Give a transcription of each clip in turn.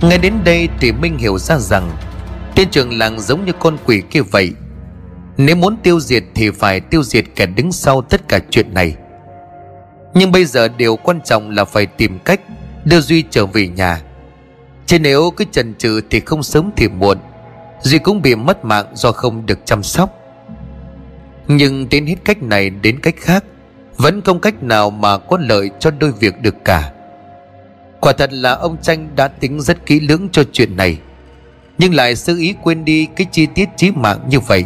Ngay đến đây thì Minh hiểu ra rằng Tên trường làng giống như con quỷ kia vậy. Nếu muốn tiêu diệt thì phải tiêu diệt kẻ đứng sau tất cả chuyện này. Nhưng bây giờ điều quan trọng là phải tìm cách Đưa Duy trở về nhà. Chứ nếu cứ chần chừ thì không sớm thì muộn, Duy cũng bị mất mạng do không được chăm sóc. Nhưng đến hết cách này đến cách khác, Vẫn không cách nào mà có lợi cho đôi việc được cả. Quả thật là ông Tranh đã tính rất kỹ lưỡng cho chuyện này. Nhưng lại sơ ý quên đi cái chi tiết chí mạng như vậy.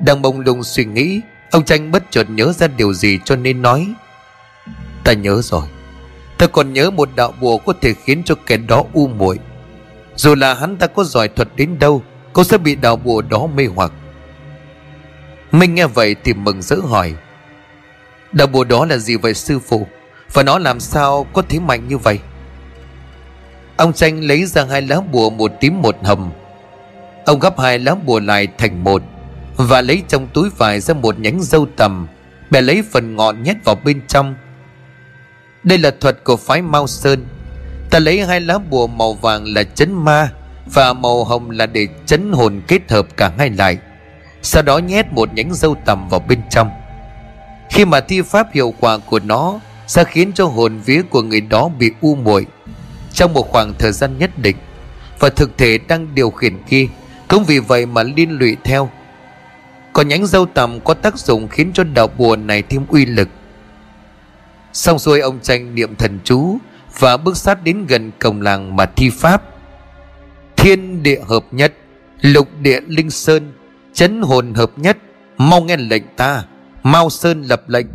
Đang bông lung suy nghĩ, Ông Tranh bất chợt nhớ ra điều gì cho nên nói, Ta nhớ rồi. Ta còn nhớ một đạo bùa có thể khiến cho kẻ đó u muội. Dù là hắn ta có giỏi thuật đến đâu, Cũng sẽ bị đạo bùa đó mê hoặc. Minh nghe vậy thì mừng rỡ hỏi, Đạo bùa đó là gì vậy, sư phụ? Và nó làm sao có thế mạnh như vậy? Ông tranh lấy ra hai lá bùa một tím một hầm, Ông gấp hai lá bùa lại thành một Và lấy trong túi vải ra một nhánh dâu tầm Bè lấy phần ngọn nhét vào bên trong. Đây là thuật của phái Mao Sơn. Ta lấy hai lá bùa màu vàng là chấn ma Và màu hồng là để chấn hồn kết hợp cả hai lại. Sau đó nhét một nhánh dâu tầm vào bên trong. Khi mà thi pháp hiệu quả của nó sẽ khiến cho hồn vía của người đó bị u muội. Trong một khoảng thời gian nhất định, Và thực thể đang điều khiển kia, Cũng vì vậy mà liên lụy theo. Còn nhánh dâu tầm có tác dụng khiến cho đạo bùa này thêm uy lực. Xong xuôi ông tranh niệm thần chú Và bước sát đến gần cổng làng mà thi pháp. Thiên địa hợp nhất, Lục địa linh sơn, Chấn hồn hợp nhất. Mau nghe lệnh ta, Mau sơn lập lệnh.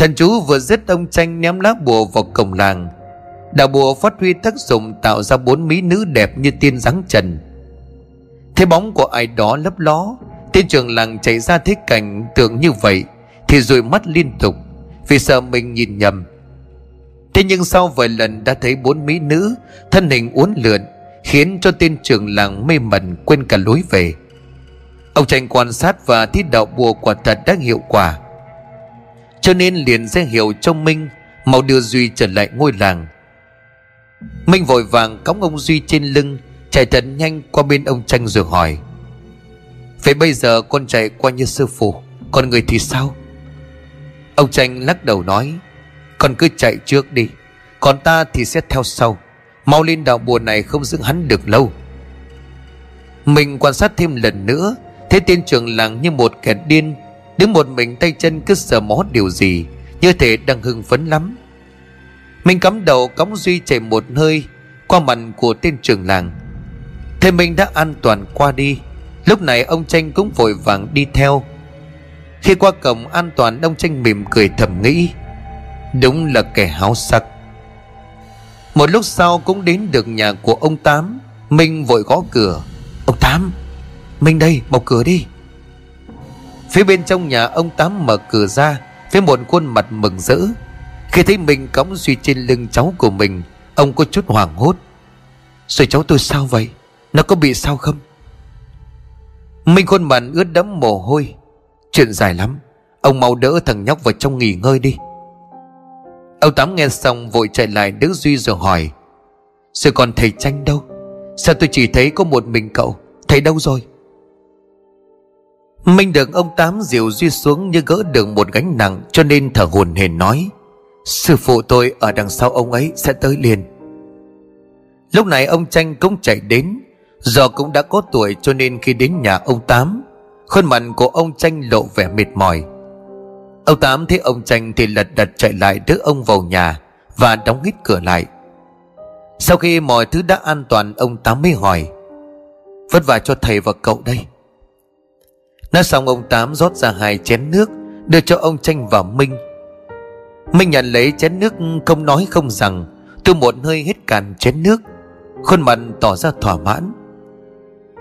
Thần chú vừa giết ông tranh ném lá bùa vào cổng làng. Đạo bùa phát huy tác dụng tạo ra bốn mỹ nữ đẹp như tiên dáng trần. Thế bóng của ai đó lấp ló Tên trường làng chạy ra thế cảnh tưởng như vậy, Thì rồi mắt liên tục, vì sợ mình nhìn nhầm. Thế nhưng sau vài lần đã thấy bốn mỹ nữ, thân hình uốn lượn, khiến cho tên trưởng làng mê mẩn quên cả lối về. Ông tranh quan sát và thiết đạo bùa quả thật đã hiệu quả cho nên liền ra hiệu cho minh, mau đưa duy trở lại ngôi làng. Minh vội vàng cõng ông duy trên lưng, chạy thật nhanh qua bên ông tranh rồi hỏi. Vậy bây giờ con chạy qua như sư phụ, còn người thì sao? Ông tranh lắc đầu nói, Con cứ chạy trước đi, Còn ta thì sẽ theo sau. Mau lên đạo bùa này không giữ hắn được lâu. Mình quan sát thêm lần nữa, thấy tên trưởng làng như một kẻ điên Đứng một mình tay chân cứ sờ mó điều gì, Như thể đang hưng phấn lắm. Mình cắm đầu cõng Duy chạy một hơi Qua mặt của tên trưởng làng. Thế mình đã an toàn qua đi. Lúc này ông tranh cũng vội vàng đi theo. Khi qua cổng an toàn, ông tranh mỉm cười thầm nghĩ. Đúng là kẻ háo sắc. Một lúc sau cũng đến được nhà của ông Tám. Minh vội gõ cửa. Ông Tám Minh đây, mở cửa đi. Phía bên trong nhà ông Tám mở cửa ra Với một khuôn mặt mừng rỡ. Khi thấy mình cõng suy trên lưng cháu của mình, Ông có chút hoảng hốt. Rồi cháu tôi sao vậy? Nó có bị sao không? Minh khuôn mặt ướt đẫm mồ hôi. Chuyện dài lắm, Ông mau đỡ thằng nhóc vào trong nghỉ ngơi đi. Ông Tám nghe xong vội chạy lại đỡ Duy rồi hỏi, Rồi còn thầy tranh đâu? Sao tôi chỉ thấy có một mình cậu? Thầy đâu rồi? Minh được ông Tám dìu Duy xuống như gỡ được một gánh nặng, Cho nên thở hồn hển nói, Sư phụ tôi ở đằng sau ông ấy sẽ tới liền. Lúc này ông Tranh cũng chạy đến, Do cũng đã có tuổi cho nên khi đến nhà ông Tám, Khuôn mặt của ông tranh lộ vẻ mệt mỏi. Ông Tám thấy ông tranh thì lật đật chạy lại đỡ ông vào nhà Và đóng hít cửa lại. Sau khi mọi thứ đã an toàn, Ông Tám mới hỏi, Vất vả cho thầy và cậu đây. Nói xong ông Tám rót ra hai chén nước, Đưa cho ông tranh và Minh. Minh nhận lấy chén nước không nói không rằng, Tôi một hơi hết cạn chén nước, Khuôn mặt tỏ ra thỏa mãn.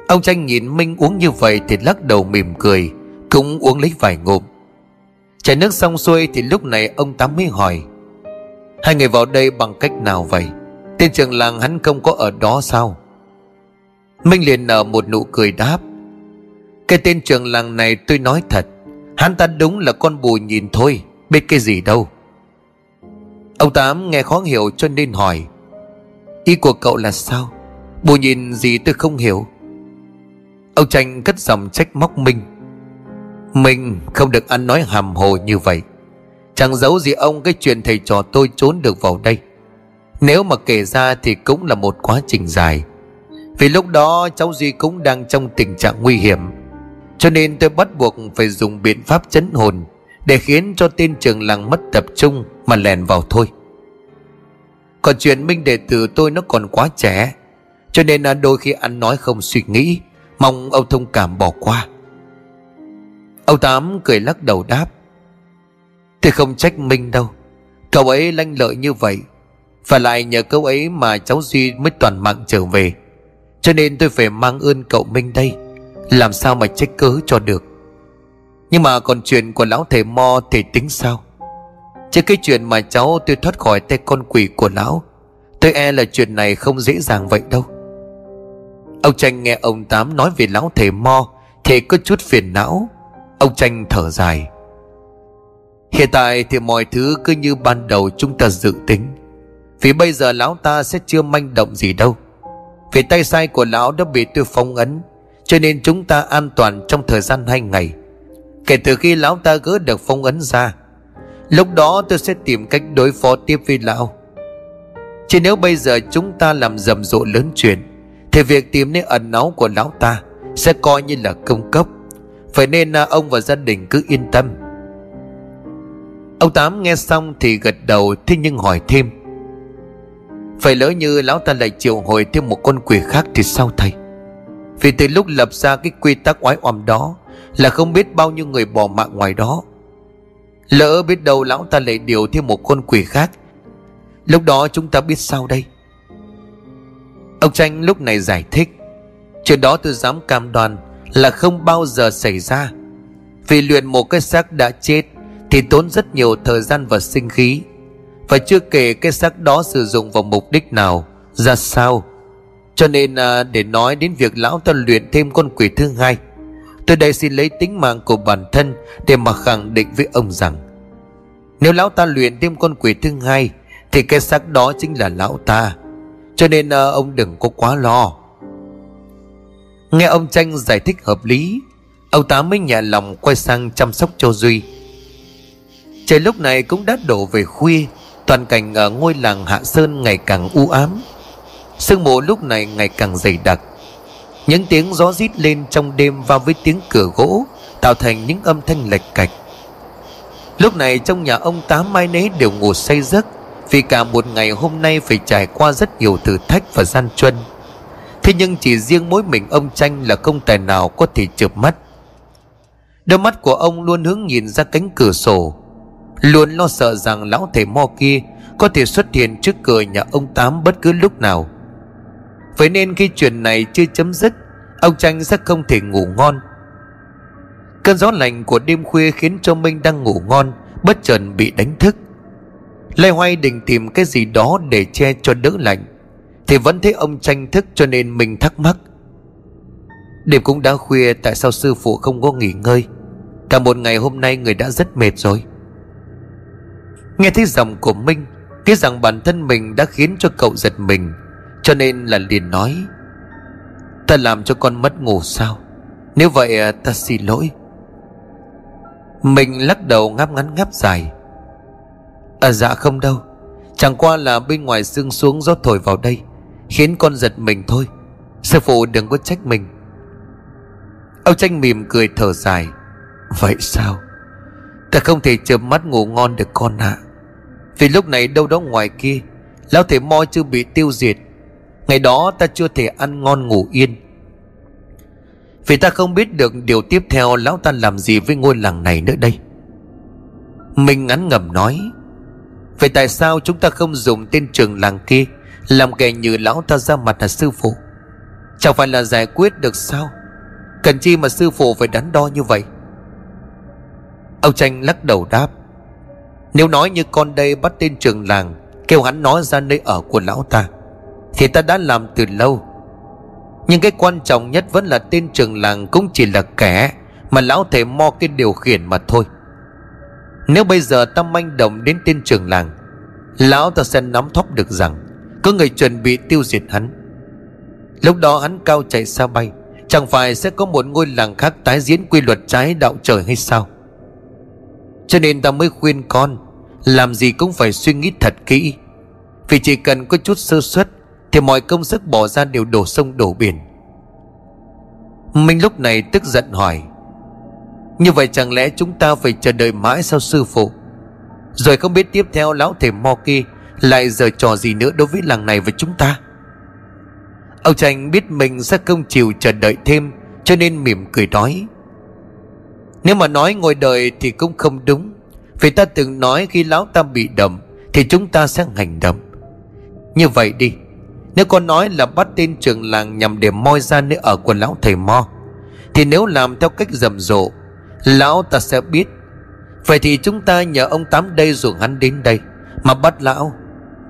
Ông tranh nhìn Minh uống như vậy Thì lắc đầu mỉm cười, Cũng uống lấy vài ngụm. Chảy nước xong xuôi thì lúc này ông Tám mới hỏi, Hai người vào đây bằng cách nào vậy? Tên trường làng hắn không có ở đó sao? Minh liền nở một nụ cười đáp cái tên trường làng này tôi nói thật, Hắn ta đúng là con bù nhìn thôi, Biết cái gì đâu. Ông Tám nghe khó hiểu cho nên hỏi, Ý của cậu là sao? Bù nhìn gì tôi không hiểu. Ông tranh cất giọng trách móc Minh Minh không được ăn nói hàm hồ như vậy. Chẳng giấu gì ông cái chuyện thầy trò tôi trốn được vào đây. Nếu mà kể ra thì cũng là một quá trình dài. Vì lúc đó cháu Duy cũng đang trong tình trạng nguy hiểm. Cho nên tôi bắt buộc phải dùng biện pháp chấn hồn Để khiến cho tên trường làng mất tập trung mà lèn vào thôi. Còn chuyện Minh đệ tử tôi nó còn quá trẻ, Cho nên là đôi khi ăn nói không suy nghĩ, Mong ông thông cảm bỏ qua. Ông Tám cười lắc đầu đáp, Tôi không trách Minh đâu, Cậu ấy lanh lợi như vậy Và lại nhờ cậu ấy mà cháu Duy mới toàn mạng trở về, Cho nên tôi phải mang ơn cậu Minh đây. Làm sao mà trách cớ cho được? Nhưng mà còn chuyện của lão thầy Mo thì tính sao? Chứ cái chuyện mà cháu tôi thoát khỏi tay con quỷ của lão, Tôi e là chuyện này không dễ dàng vậy đâu. Ông Tranh nghe ông Tám nói về lão thầy Mo Thì có chút phiền não. Ông Tranh thở dài. Hiện tại thì mọi thứ cứ như ban đầu chúng ta dự tính. Vì bây giờ lão ta sẽ chưa manh động gì đâu. Vì tay sai của lão đã bị tôi phong ấn cho nên chúng ta an toàn trong thời gian hai ngày. Kể từ khi lão ta gỡ được phong ấn ra, Lúc đó tôi sẽ tìm cách đối phó tiếp với lão. Chứ nếu bây giờ chúng ta làm rầm rộ lớn chuyện, Thì việc tìm nơi ẩn náu của lão ta Sẽ coi như là công cấp. Phải nên à, ông và gia đình cứ yên tâm. Ông Tám nghe xong thì gật đầu, Thế nhưng hỏi thêm. Phải lỡ như lão ta lại triệu hồi thêm một con quỷ khác thì sao thầy? Vì từ lúc lập ra cái quy tắc oái oăm đó Là không biết bao nhiêu người bỏ mạng ngoài đó. Lỡ biết đâu lão ta lại điều thêm một con quỷ khác. Lúc đó chúng ta biết sao đây? Ông Tranh lúc này giải thích. Chuyện đó tôi dám cam đoan Là không bao giờ xảy ra. Vì luyện một cái xác đã chết thì tốn rất nhiều thời gian và sinh khí. Và chưa kể cái xác đó sử dụng vào mục đích nào, ra sao? Cho nên à, để nói đến việc lão ta luyện thêm con quỷ thứ hai tôi đây xin lấy tính mạng của bản thân để mà khẳng định với ông rằng nếu lão ta luyện thêm con quỷ thứ hai thì cái xác đó chính là lão ta. Cho nên à, ông đừng có quá lo. Nghe ông tranh giải thích hợp lý ông ta mới nhẹ lòng quay sang chăm sóc cho duy. Trời lúc này cũng đã đổ về khuya Toàn cảnh ở ngôi làng Hạ Sơn ngày càng u ám. Sương mù lúc này ngày càng dày đặc. Những tiếng gió rít lên trong đêm vào với tiếng cửa gỗ, Tạo thành những âm thanh lệch cạch. Lúc này trong nhà ông Tám Mai nấy đều ngủ say giấc, Vì cả một ngày hôm nay phải trải qua rất nhiều thử thách và gian truân. Thế nhưng chỉ riêng mỗi mình ông Tranh là không tài nào có thể chợp mắt. Đôi mắt của ông luôn hướng nhìn ra cánh cửa sổ, Luôn lo sợ rằng lão thầy mo kia Có thể xuất hiện trước cửa nhà ông Tám bất cứ lúc nào. Vậy nên khi chuyện này chưa chấm dứt, Ông Tranh sẽ không thể ngủ ngon. Cơn gió lạnh của đêm khuya khiến cho Minh đang ngủ ngon, Bất chợt bị đánh thức. Lê Hoay định tìm cái gì đó để che cho đỡ lạnh, Thì vẫn thấy ông tranh thức cho nên mình thắc mắc. Đêm cũng đã khuya, tại sao sư phụ không có nghỉ ngơi? Cả một ngày hôm nay người đã rất mệt rồi. Nghe thấy giọng của Minh Cái rằng bản thân mình đã khiến cho cậu giật mình. Cho nên là liền nói, Ta làm cho con mất ngủ sao? Nếu vậy à, ta xin lỗi. Mình lắc đầu ngáp ngắn ngáp dài À dạ không đâu. Chẳng qua là bên ngoài sương xuống gió thổi vào đây, Khiến con giật mình thôi. Sư phụ đừng có trách mình. Ông tranh mỉm cười thở dài, Vậy sao? Ta không thể chợp mắt ngủ ngon được con ạ. À. Vì lúc này đâu đó ngoài kia, Lão thể mo chưa bị tiêu diệt. Ngày đó ta chưa thể ăn ngon ngủ yên. Vì ta không biết được điều tiếp theo Lão ta làm gì với ngôi làng này nữa đây. Mình ngắn ngầm nói, Vậy tại sao chúng ta không dùng tên trường làng kia Làm kẻ như lão ta ra mặt là sư phụ? Chẳng phải là giải quyết được sao? Cần chi mà sư phụ phải đắn đo như vậy? Ông tranh lắc đầu đáp, nếu nói như con đây bắt tên trường làng, Kêu hắn nói ra nơi ở của lão ta thì ta đã làm từ lâu. Nhưng cái quan trọng nhất vẫn là tên trường làng cũng chỉ là kẻ Mà lão thầy mo cái điều khiển mà thôi. Nếu bây giờ ta manh động đến tên trường làng, Lão ta sẽ nắm thóp được rằng Có người chuẩn bị tiêu diệt hắn. Lúc đó hắn cao chạy xa bay, Chẳng phải sẽ có một ngôi làng khác tái diễn quy luật trái đạo trời hay sao? Cho nên ta mới khuyên con, Làm gì cũng phải suy nghĩ thật kỹ, Vì chỉ cần có chút sơ suất thì mọi công sức bỏ ra đều đổ sông đổ biển. Minh lúc này tức giận hỏi, Như vậy chẳng lẽ chúng ta phải chờ đợi mãi sao sư phụ? Rồi không biết tiếp theo lão thầy Mo kia Lại giờ trò gì nữa đối với làng này và chúng ta? Ông Tranh biết mình sẽ không chịu chờ đợi thêm, Cho nên mỉm cười nói, Nếu mà nói ngồi đợi thì cũng không đúng, Vì ta từng nói khi lão ta bị đầm Thì chúng ta sẽ hành động Như vậy đi. Nếu con nói là bắt tên trường làng Nhằm để moi ra nơi ở của lão thầy Mo, Thì nếu làm theo cách rầm rộ, Lão ta sẽ biết. Vậy thì chúng ta nhờ ông Tám đây rủ hắn đến đây Mà bắt lão.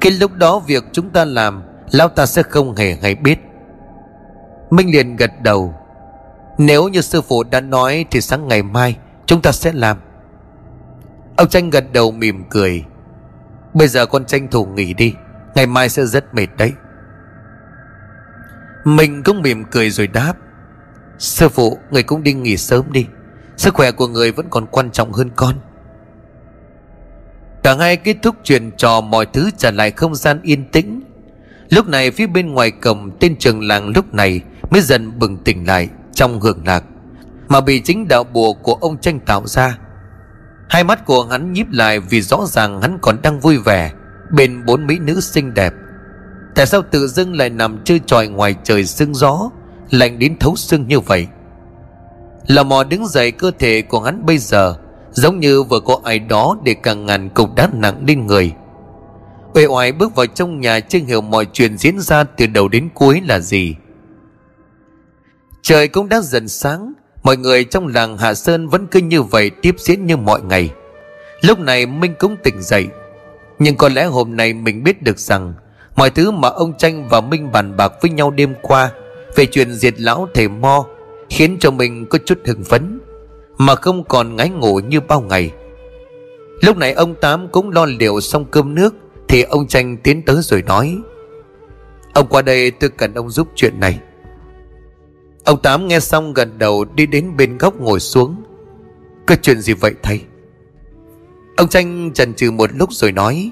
Khi lúc đó việc chúng ta làm, Lão ta sẽ không hề hay biết. Minh liền gật đầu. Nếu như sư phụ đã nói Thì sáng ngày mai chúng ta sẽ làm. Ông tranh gật đầu mỉm cười. Bây giờ con tranh thủ nghỉ đi, Ngày mai sẽ rất mệt đấy. Mình cũng mỉm cười rồi đáp, Sư phụ, Người cũng đi nghỉ sớm đi. Sức khỏe của người vẫn còn quan trọng hơn con. Cả hai kết thúc chuyện trò mọi thứ trở lại không gian yên tĩnh. Lúc này phía bên ngoài cổng, tên trường làng lúc này mới dần bừng tỉnh lại trong hưởng lạc. Mà bị chính đạo bùa của ông tranh tạo ra, hai mắt của hắn nhíp lại vì rõ ràng hắn còn đang vui vẻ bên bốn mỹ nữ xinh đẹp tại sao tự dưng lại nằm chơi tròi ngoài trời sương gió, lạnh đến thấu xương như vậy? Lò mò đứng dậy, cơ thể của hắn bây giờ giống như vừa có ai đó để càng ngàn cục đá nặng lên người. Uể oải bước vào trong nhà, chưa hiểu mọi chuyện diễn ra từ đầu đến cuối là gì. Trời cũng đã dần sáng, mọi người trong làng hạ sơn vẫn cứ như vậy tiếp diễn như mọi ngày. Lúc này minh cũng tỉnh dậy, nhưng có lẽ hôm nay mình biết được rằng mọi thứ mà ông tranh và minh bàn bạc với nhau đêm qua về chuyện diệt lão thầy mo khiến cho mình có chút hưng phấn, mà không còn ngái ngủ như bao ngày. Lúc này ông tám cũng lo liệu xong cơm nước thì ông tranh tiến tới rồi nói, ông qua đây tôi cần ông giúp chuyện này. Ông tám nghe xong gần đầu đi đến bên góc ngồi xuống. Có chuyện gì vậy thầy? Ông tranh chần chừ một lúc rồi nói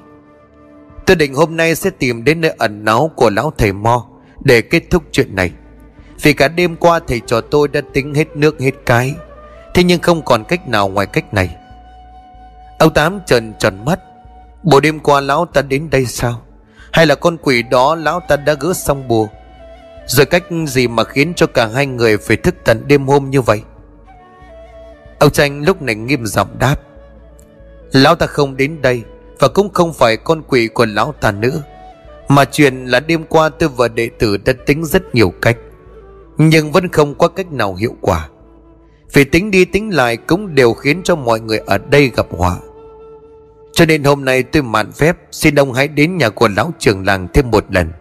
tôi định hôm nay sẽ tìm đến nơi ẩn náu của lão thầy mo để kết thúc chuyện này. Vì cả đêm qua thầy trò tôi đã tính hết nước hết cái, thế nhưng không còn cách nào ngoài cách này. Ông tám trần tròn mắt. Bộ đêm qua lão ta đến đây sao? Hay là con quỷ đó lão ta đã gỡ xong bùa? Rồi cách gì mà khiến cho cả hai người phải thức tận đêm hôm như vậy? Ông tranh lúc này nghiêm giọng đáp. Lão ta không đến đây. Và cũng không phải con quỷ của lão ta nữa Mà chuyện là đêm qua tôi và đệ tử đã tính rất nhiều cách Nhưng vẫn không có cách nào hiệu quả. Vì tính đi tính lại cũng đều khiến cho mọi người ở đây gặp họa. Cho nên hôm nay tôi mạn phép Xin ông hãy đến nhà của lão trưởng làng thêm một lần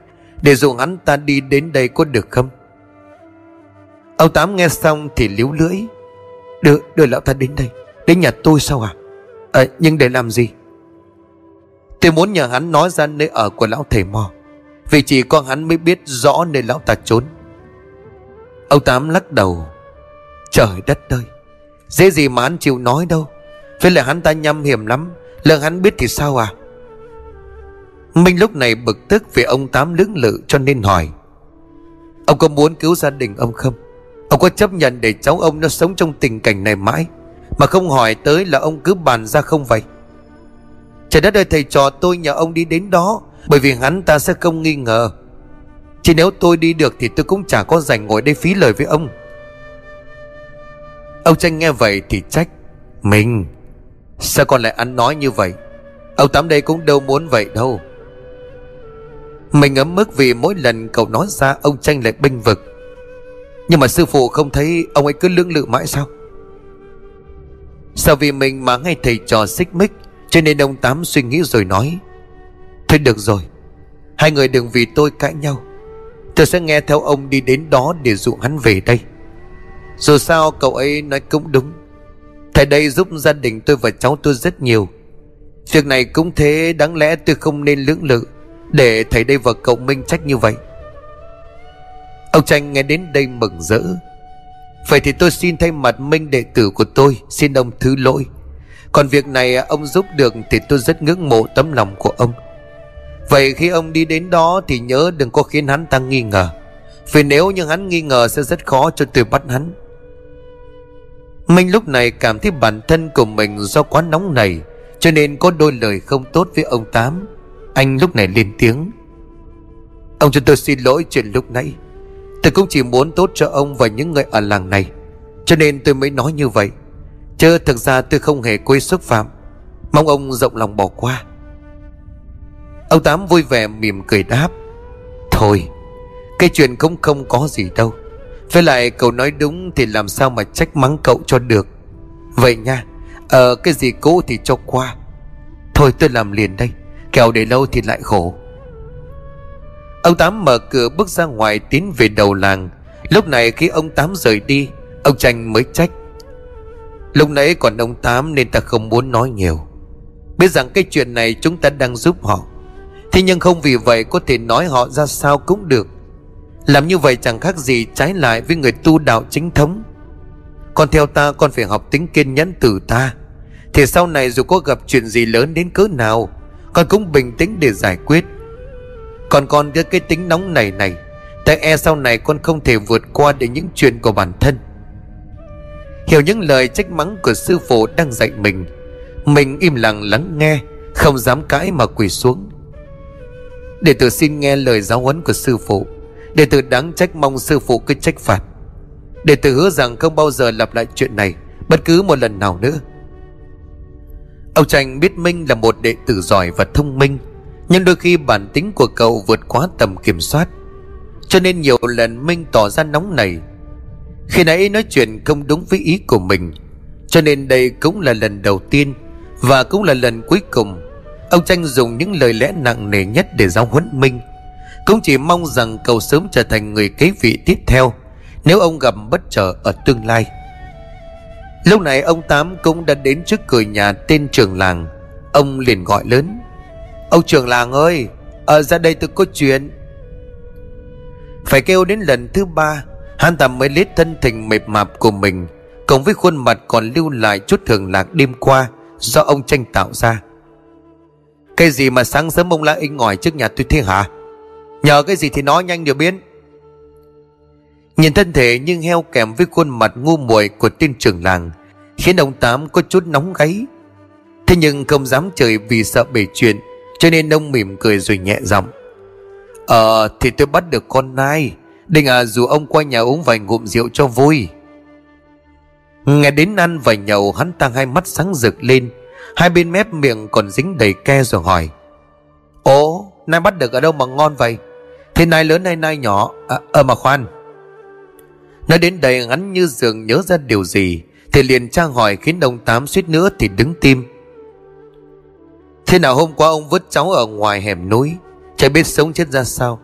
Để dụ hắn ta đi đến đây có được không? Ông Tám nghe xong thì liếu lưỡi. Đưa, đưa lão ta đến đây Đến nhà tôi sao à à nhưng để làm gì? Tôi muốn nhờ hắn nói ra nơi ở của lão thầy mò Vì chỉ có hắn mới biết rõ nơi lão ta trốn. Ông Tám lắc đầu. Trời đất ơi! Dễ gì mà hắn chịu nói đâu. Với lại hắn ta nhăm hiểm lắm. Lỡ hắn biết thì sao à? Minh lúc này bực tức vì ông Tám lưỡng lự cho nên hỏi. Ông có muốn cứu gia đình ông không? Ông có chấp nhận để cháu ông nó sống trong tình cảnh này mãi? Mà không hỏi tới là ông cứ bàn ra không vậy? Trời đất ơi, thầy trò tôi nhờ ông đi đến đó, Bởi vì hắn ta sẽ không nghi ngờ. Chỉ nếu tôi đi được thì tôi cũng chả có dành ngồi đây phí lời với ông. Ông tranh nghe vậy thì trách Mình. Sao con lại ăn nói như vậy? Ông Tám đây cũng đâu muốn vậy đâu. Mình ấm mức vì mỗi lần cậu nói ra, Ông tranh lại bênh vực. Nhưng mà sư phụ không thấy Ông ấy cứ lưỡng lự mãi sao? Sao vì mình mà ngay thầy trò xích mích cho nên ông Tám suy nghĩ rồi nói, Thôi được rồi, Hai người đừng vì tôi cãi nhau. Tôi sẽ nghe theo ông đi đến đó để dụ hắn về đây. Dù sao cậu ấy nói cũng đúng. Thầy đây giúp gia đình tôi và cháu tôi rất nhiều. Việc này cũng thế, đáng lẽ tôi không nên lưỡng lự Để thầy đây và cậu Minh trách như vậy. Ông Tranh nghe đến đây mừng rỡ. Vậy thì tôi xin thay mặt Minh đệ tử của tôi, Xin ông thứ lỗi. Còn việc này ông giúp được Thì tôi rất ngưỡng mộ tấm lòng của ông. Vậy khi ông đi đến đó Thì nhớ đừng có khiến hắn ta nghi ngờ. Vì nếu như hắn nghi ngờ Sẽ rất khó cho tôi bắt hắn. Minh lúc này cảm thấy bản thân của mình Do quá nóng này Cho nên có đôi lời không tốt với ông Tám. Anh lúc này lên tiếng. Ông cho tôi xin lỗi chuyện lúc nãy. Tôi cũng chỉ muốn tốt cho ông và những người ở làng này. Cho nên tôi mới nói như vậy. Chứ thực ra tôi không hề quê xúc phạm. Mong ông rộng lòng bỏ qua. Ông Tám vui vẻ mỉm cười đáp. Thôi, Cái chuyện cũng không có gì đâu. Với lại cậu nói đúng Thì làm sao mà trách mắng cậu cho được. Vậy nha Ờ cái gì cũ thì cho qua. Thôi tôi làm liền đây, Kẻo để lâu thì lại khổ. Ông Tám mở cửa bước ra ngoài tiến về đầu làng. Lúc này khi ông Tám rời đi, Ông Tranh mới trách. Lúc nãy còn ông Tám nên ta không muốn nói nhiều. Biết rằng cái chuyện này chúng ta đang giúp họ. Thế nhưng không vì vậy có thể nói họ ra sao cũng được. Làm như vậy chẳng khác gì trái lại với người tu đạo chính thống. Còn theo ta, con phải học tính kiên nhẫn từ ta. Thì sau này dù có gặp chuyện gì lớn đến cỡ nào, Con cũng bình tĩnh để giải quyết. Còn con cái cái tính nóng này này Tại e sau này con không thể vượt qua được những chuyện của bản thân. Hiểu những lời trách mắng của sư phụ đang dạy mình. Mình im lặng lắng nghe, Không dám cãi mà quỳ xuống. Để tử xin nghe lời giáo huấn của sư phụ. Để tử đáng trách mong sư phụ cứ trách phạt. Để tử hứa rằng không bao giờ lặp lại chuyện này Bất cứ một lần nào nữa. Ông Tranh biết Minh là một đệ tử giỏi và thông minh, nhưng đôi khi bản tính của cậu vượt quá tầm kiểm soát. Cho nên nhiều lần Minh tỏ ra nóng nảy. Khi nãy nói chuyện không đúng với ý của mình, Cho nên đây cũng là lần đầu tiên Và cũng là lần cuối cùng Ông Tranh dùng những lời lẽ nặng nề nhất để giáo huấn Minh. Cũng chỉ mong rằng cậu sớm trở thành người kế vị tiếp theo Nếu ông gặp bất trở ở tương lai. Lúc này ông Tám cũng đã đến trước cửa nhà tên trường làng. Ông liền gọi lớn, Ông trường làng ơi Ở ra đây tôi có chuyện. Phải kêu đến lần thứ ba Hắn ta mới lết thân thình mệt mạp của mình, Cộng với khuôn mặt còn lưu lại chút thường lạc đêm qua, Do ông tranh tạo ra. Cái gì mà sáng sớm ông la in ngòi trước nhà tôi thế hả? Nhờ cái gì thì nói nhanh điều biến? Nhìn thân thể nhưng heo kèm với khuôn mặt ngu muội của tên trưởng làng, Khiến ông Tám có chút nóng gáy. Thế nhưng không dám chửi vì sợ bể chuyện, cho nên ông mỉm cười rồi nhẹ giọng. Ờ thì tôi bắt được con nai. Định à dù ông qua nhà uống vài ngụm rượu cho vui. Nghe đến ăn vài nhậu hắn tăng hai mắt sáng rực lên. Hai bên mép miệng còn dính đầy ke rồi hỏi. Ồ nay bắt được ở đâu mà ngon vậy? Thế nay lớn hay nay nhỏ? À, à mà khoan. Nói đến đây hắn như dường nhớ ra điều gì Thì liền tra hỏi khiến ông Tám suýt nữa thì đứng tim. Thế nào hôm qua ông vứt cháu ở ngoài hẻm núi Chả biết sống chết ra sao?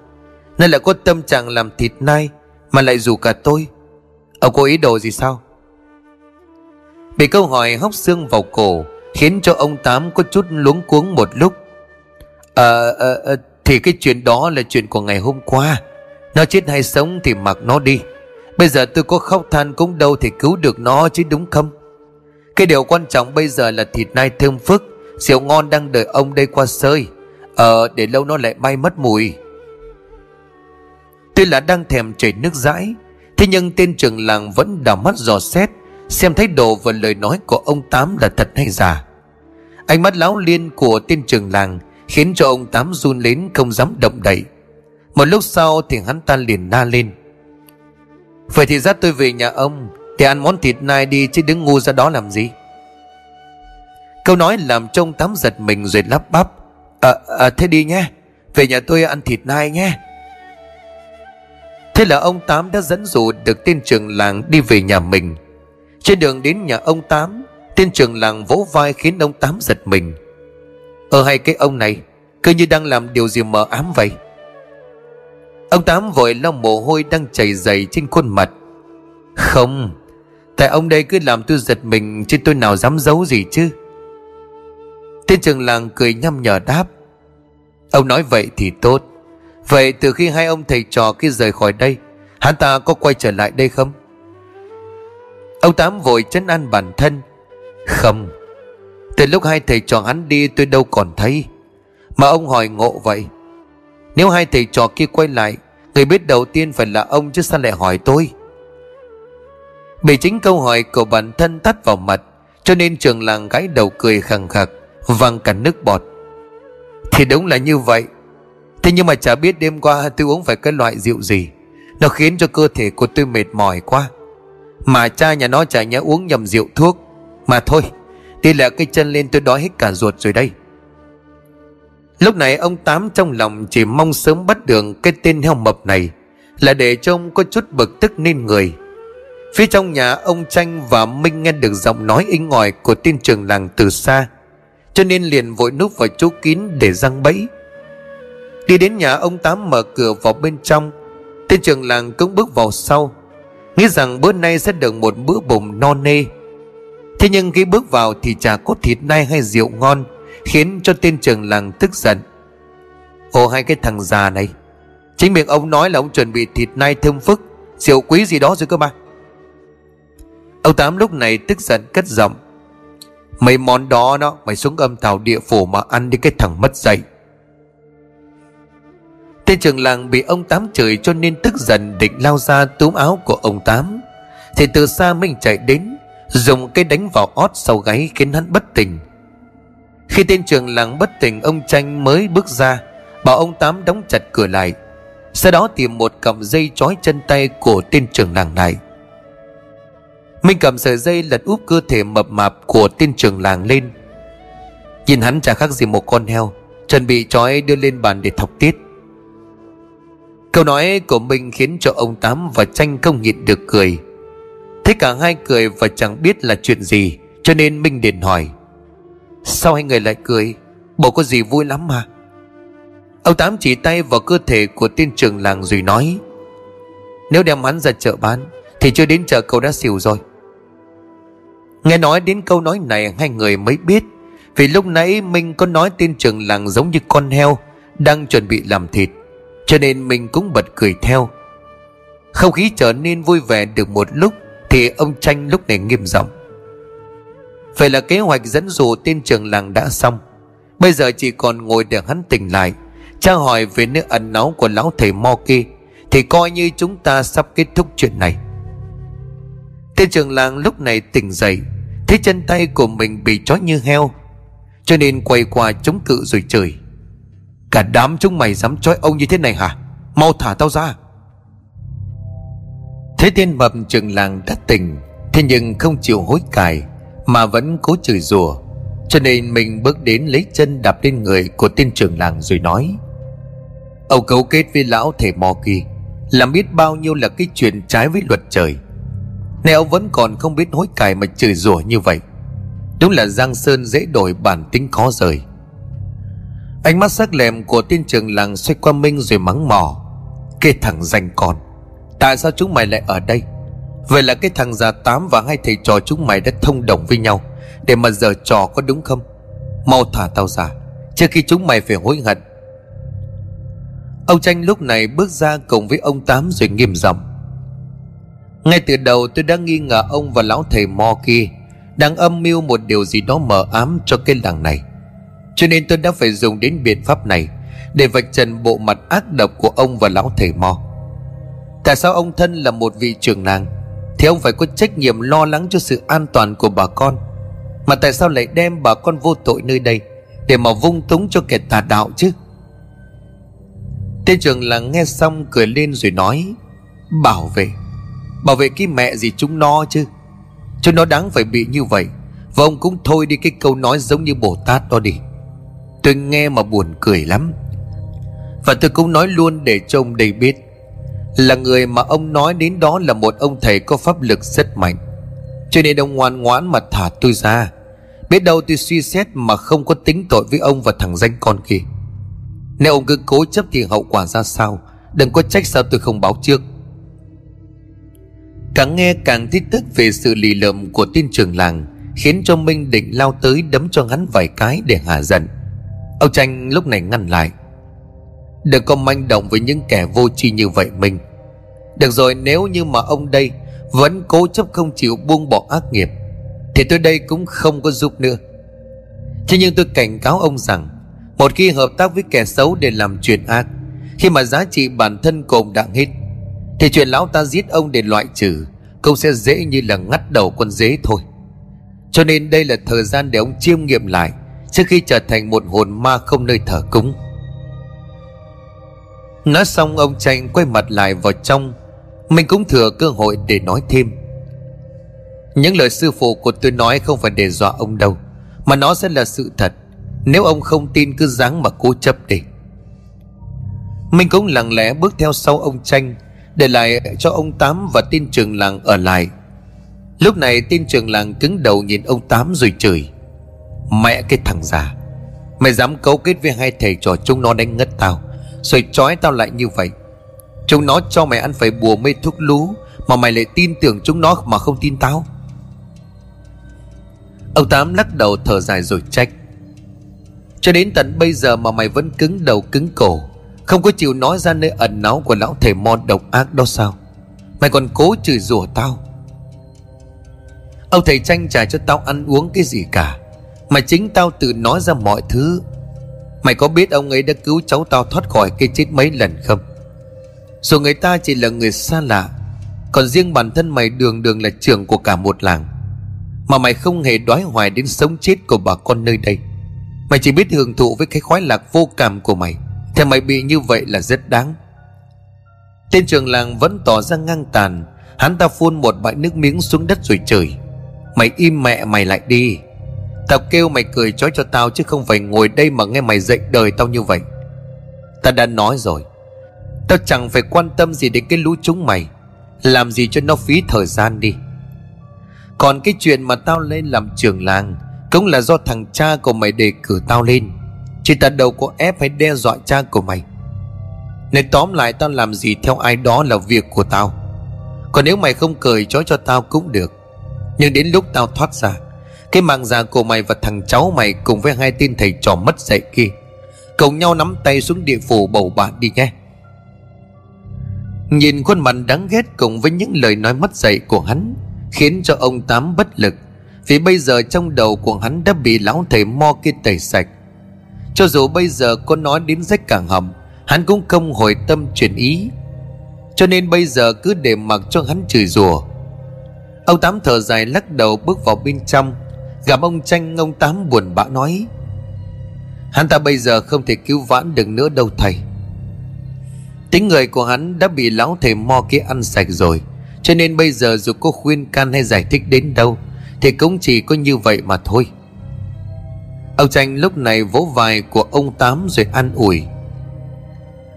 Nên lại có tâm trạng làm thịt nai Mà lại rủ cả tôi. Ông có ý đồ gì sao? Bị câu hỏi hóc xương vào cổ Khiến cho ông Tám có chút luống cuống một lúc. Ờ à, à, Thì cái chuyện đó là chuyện của ngày hôm qua. Nó chết hay sống thì mặc nó đi. Bây giờ tôi có khóc than cũng đâu thể cứu được nó chứ đúng không? Cái điều quan trọng bây giờ là thịt nai thơm phức. Rượu ngon đang đợi ông đây qua sơi. Ờ để lâu nó lại bay mất mùi. Tuy là đang thèm chảy nước dãi Thế nhưng tên trưởng làng vẫn đào mắt dò xét Xem thái độ và lời nói của ông Tám là thật hay giả. Ánh mắt láo liên của tên trưởng làng Khiến cho ông Tám run lên không dám động đậy. Một lúc sau thì hắn ta liền na lên. Vậy thì dắt tôi về nhà ông Thì ăn món thịt nai đi chứ đứng ngu ra đó làm gì? Câu nói làm trông tám giật mình rồi lắp bắp. À, à thế đi nhé Về nhà tôi ăn thịt nai nhé. Thế là ông Tám đã dẫn dụ được tên trường làng đi về nhà mình. Trên đường đến nhà ông Tám, Tên trường làng vỗ vai khiến ông Tám giật mình. Ờ hay cái ông này, Cứ như đang làm điều gì mờ ám vậy? Ông Tám vội lau mồ hôi đang chảy dày trên khuôn mặt. Không, Tại ông đây cứ làm tôi giật mình Chứ tôi nào dám giấu gì chứ. Tên trường làng cười nhăm nhở đáp. Ông nói vậy thì tốt. Vậy từ khi hai ông thầy trò kia rời khỏi đây, Hắn ta có quay trở lại đây không? Ông Tám vội chấn an bản thân. Không. Từ lúc hai thầy trò hắn đi tôi đâu còn thấy. Mà ông hỏi ngộ vậy. Nếu hai thầy trò kia quay lại, Người biết đầu tiên phải là ông chứ sao lại hỏi tôi? Bị chính câu hỏi của bản thân tắt vào mặt, Cho nên trường làng gái đầu cười khẳng khặc Văng cả nước bọt. Thì đúng là như vậy. Thế nhưng mà chả biết đêm qua tôi uống phải cái loại rượu gì. Nó khiến cho cơ thể của tôi mệt mỏi quá. Mà cha nhà nó chả nhẽ uống nhầm rượu thuốc. Mà thôi, Đi lẹ cái chân lên tôi đói hết cả ruột rồi đây. Lúc này ông Tám trong lòng chỉ mong sớm bắt được cái tên heo mập này Là để trông có chút bực tức nên người. Phía trong nhà ông Tranh và Minh nghe được giọng nói inh ngòi của tên trường làng từ xa, Cho nên liền vội núp vào chỗ kín để răng bẫy. Đi đến nhà ông Tám mở cửa vào bên trong. Tên trường làng cũng bước vào sau, Nghĩ rằng bữa nay sẽ được một bữa bụng no nê. Thế nhưng khi bước vào thì chả có thịt nai hay rượu ngon, Khiến cho tên trường làng tức giận. Ồ hai cái thằng già này, Chính miệng ông nói là ông chuẩn bị thịt nai thơm phức, Rượu quý gì đó rồi cơ mà. Ông Tám lúc này tức giận cất giọng. Mấy món đó nó Mày xuống âm thảo địa phủ mà ăn đi cái thằng mất dạy. Tên trường làng bị ông Tám chửi cho nên tức giận định lao ra túm áo của ông Tám. Thì từ xa mình chạy đến, Dùng cái đánh vào ót sau gáy khiến hắn bất tỉnh. Khi tên trường làng bất tỉnh, ông Tranh mới bước ra, Bảo ông Tám đóng chặt cửa lại. Sau đó tìm một cọng dây trói chân tay của tên trường làng này Minh cầm sợi dây lật úp cơ thể mập mạp của tên trường làng lên. Nhìn hắn chả khác gì một con heo, Chuẩn bị trói đưa lên bàn để thọc tiết. Câu nói của Minh khiến cho ông Tám và Tranh không nhịn được cười. Thế cả hai cười và chẳng biết là chuyện gì, Cho nên Minh liền hỏi, Sao hai người lại cười? Bộ có gì vui lắm mà? Ông Tám chỉ tay vào cơ thể của tiên trường làng rồi nói, Nếu đem hắn ra chợ bán, Thì chưa đến chợ cậu đã xỉu rồi. Nghe nói đến câu nói này, hai người mới biết, Vì lúc nãy Minh có nói tiên trường làng giống như con heo Đang chuẩn bị làm thịt. Cho nên mình cũng bật cười theo. Không khí trở nên vui vẻ được một lúc, Thì ông Tranh lúc này nghiêm giọng. Vậy là kế hoạch dẫn dụ tên trường làng đã xong. Bây giờ chỉ còn ngồi để hắn tỉnh lại, tra hỏi về nơi ẩn náu của lão thầy Mo kia Thì coi như chúng ta sắp kết thúc chuyện này. Tên trường làng lúc này tỉnh dậy, Thấy chân tay của mình bị trói như heo, Cho nên quay qua chống cự rồi chửi. Cả đám chúng mày dám trói ông như thế này hả? Mau thả tao ra. Thế tên mập trường làng đã tỉnh, Thế nhưng không chịu hối cải, Mà vẫn cố chửi rủa. Cho nên mình bước đến lấy chân đạp lên người của tên trưởng làng rồi nói Ông cấu kết với lão thể mò kỳ Làm biết bao nhiêu là cái chuyện trái với luật trời. Này ông vẫn còn không biết hối cải mà chửi rủa như vậy. Đúng là Giang Sơn dễ đổi bản tính khó rời. Ánh mắt sắc lẹm của tiên trường làng xoay qua Minh rồi mắng mỏ. Cái thằng danh con, Tại sao chúng mày lại ở đây? Vậy là cái thằng già tám và hai thầy trò chúng mày đã thông đồng với nhau Để mà giờ trò có đúng không? Mau thả tao ra, Trước khi chúng mày phải hối hận. Ông Tranh lúc này bước ra cùng với ông Tám rồi nghiêm giọng. Ngay từ đầu tôi đã nghi ngờ ông và lão thầy Mo kia Đang âm mưu một điều gì đó mờ ám cho cái làng này. Cho nên tôi đã phải dùng đến biện pháp này Để vạch trần bộ mặt ác độc của ông và lão thầy mò. Tại sao ông thân là một vị trưởng làng Thì ông phải có trách nhiệm lo lắng cho sự an toàn của bà con? Mà tại sao lại đem bà con vô tội nơi đây Để mà vung túng cho kẻ tà đạo chứ? Tên trưởng làng nghe xong cười lên rồi nói, Bảo vệ Bảo vệ cái mẹ gì chúng nó chứ? Chúng nó đáng phải bị như vậy, Và ông cũng thôi đi cái câu nói giống như Bồ Tát đó đi. Tôi nghe mà buồn cười lắm. Và tôi cũng nói luôn để cho ông đây biết, Là người mà ông nói đến đó là một ông thầy có pháp lực rất mạnh. Cho nên ông ngoan ngoãn mà thả tôi ra. Biết đâu tôi suy xét mà không có tính tội với ông và thằng danh con kia. Nếu ông cứ cố chấp thì hậu quả ra sao? Đừng có trách sao tôi không báo trước. Càng nghe càng thích tức về sự lì lợm của tin trường làng, Khiến cho Minh định lao tới đấm cho hắn vài cái để hạ giận. Ông Tranh lúc này ngăn lại. Đừng có manh động với những kẻ vô tri như vậy mình. Được rồi, nếu như mà ông đây Vẫn cố chấp không chịu buông bỏ ác nghiệp, Thì tôi đây cũng không có giúp nữa. Thế nhưng tôi cảnh cáo ông rằng, Một khi hợp tác với kẻ xấu để làm chuyện ác, Khi mà giá trị bản thân của ông đã hết, Thì chuyện lão ta giết ông để loại trừ Cũng sẽ dễ như là ngắt đầu con dế thôi. Cho nên đây là thời gian để ông chiêm nghiệm lại. Trước khi trở thành một hồn ma không nơi thờ cúng. Nói xong, ông tranh quay mặt lại vào trong. Mình cũng thừa cơ hội để nói thêm. Những lời sư phụ của tôi nói không phải để dọa ông đâu, Mà nó sẽ là sự thật. Nếu ông không tin cứ dáng mà cố chấp đi. Mình cũng lặng lẽ bước theo sau ông tranh Để lại cho ông Tám và tin trường làng ở lại. Lúc này, tin trường làng cứng đầu nhìn ông Tám rồi chửi. Mẹ cái thằng già. Mày dám cấu kết với hai thầy trò chúng nó đánh ngất tao, Rồi trói tao lại như vậy. Chúng nó cho mày ăn phải bùa mê thuốc lú, Mà mày lại tin tưởng chúng nó mà không tin tao. Ông Tám lắc đầu thở dài rồi trách. Cho đến tận bây giờ mà mày vẫn cứng đầu cứng cổ, Không có chịu nói ra nơi ẩn náu của lão thầy mo độc ác đó sao? Mày còn cố chửi rủa tao. Ông thầy tranh trả cho tao ăn uống cái gì cả. Mà chính tao tự nói ra mọi thứ. Mày có biết ông ấy đã cứu cháu tao thoát khỏi cái chết mấy lần không? Dù người ta chỉ là người xa lạ, Còn riêng bản thân mày đường đường là trưởng của cả một làng. Mà mày không hề đoái hoài đến sống chết của bà con nơi đây. Mày chỉ biết hưởng thụ với cái khoái lạc vô cảm của mày. Thì mày bị như vậy là rất đáng. Tên trường làng vẫn tỏ ra ngang tàn. Hắn ta phun một bãi nước miếng xuống đất rồi chửi Mày im mẹ mày lại đi. Tao kêu mày cười chói cho tao Chứ không phải ngồi đây mà nghe mày dạy đời tao như vậy. Ta đã nói rồi. Tao chẳng phải quan tâm gì đến cái lũ chúng mày. Làm gì cho nó phí thời gian đi. Còn cái chuyện mà tao lên làm trưởng làng Cũng là do thằng cha của mày đề cử tao lên. Chứ ta đâu có ép hay đe dọa cha của mày. Nên tóm lại tao làm gì theo ai đó là việc của tao. Còn nếu mày không cười chói cho tao cũng được. Nhưng đến lúc tao thoát ra cái mạng già của mày và thằng cháu mày Cùng với hai tên thầy trò mất dạy kia. Cùng nhau nắm tay xuống địa phủ bầu bạn đi nhé. Nhìn khuôn mặt đáng ghét cùng với những lời nói mất dạy của hắn, Khiến cho ông Tám bất lực. Vì bây giờ trong đầu của hắn đã bị lão thầy mo kia tẩy sạch. Cho dù bây giờ có nói đến rách cả hầm, Hắn cũng không hồi tâm chuyển ý. Cho nên bây giờ cứ để mặc cho hắn chửi rủa. Ông Tám thở dài lắc đầu bước vào bên trong. Gặp ông tranh ông Tám buồn bã nói, Hắn ta bây giờ không thể cứu vãn được nữa đâu, thầy. Tính người của hắn đã bị lão thầy mo kia ăn sạch rồi, Cho nên bây giờ dù có khuyên can hay giải thích đến đâu, Thì cũng chỉ có như vậy mà thôi. Ông tranh lúc này vỗ vai của ông Tám rồi an ủi,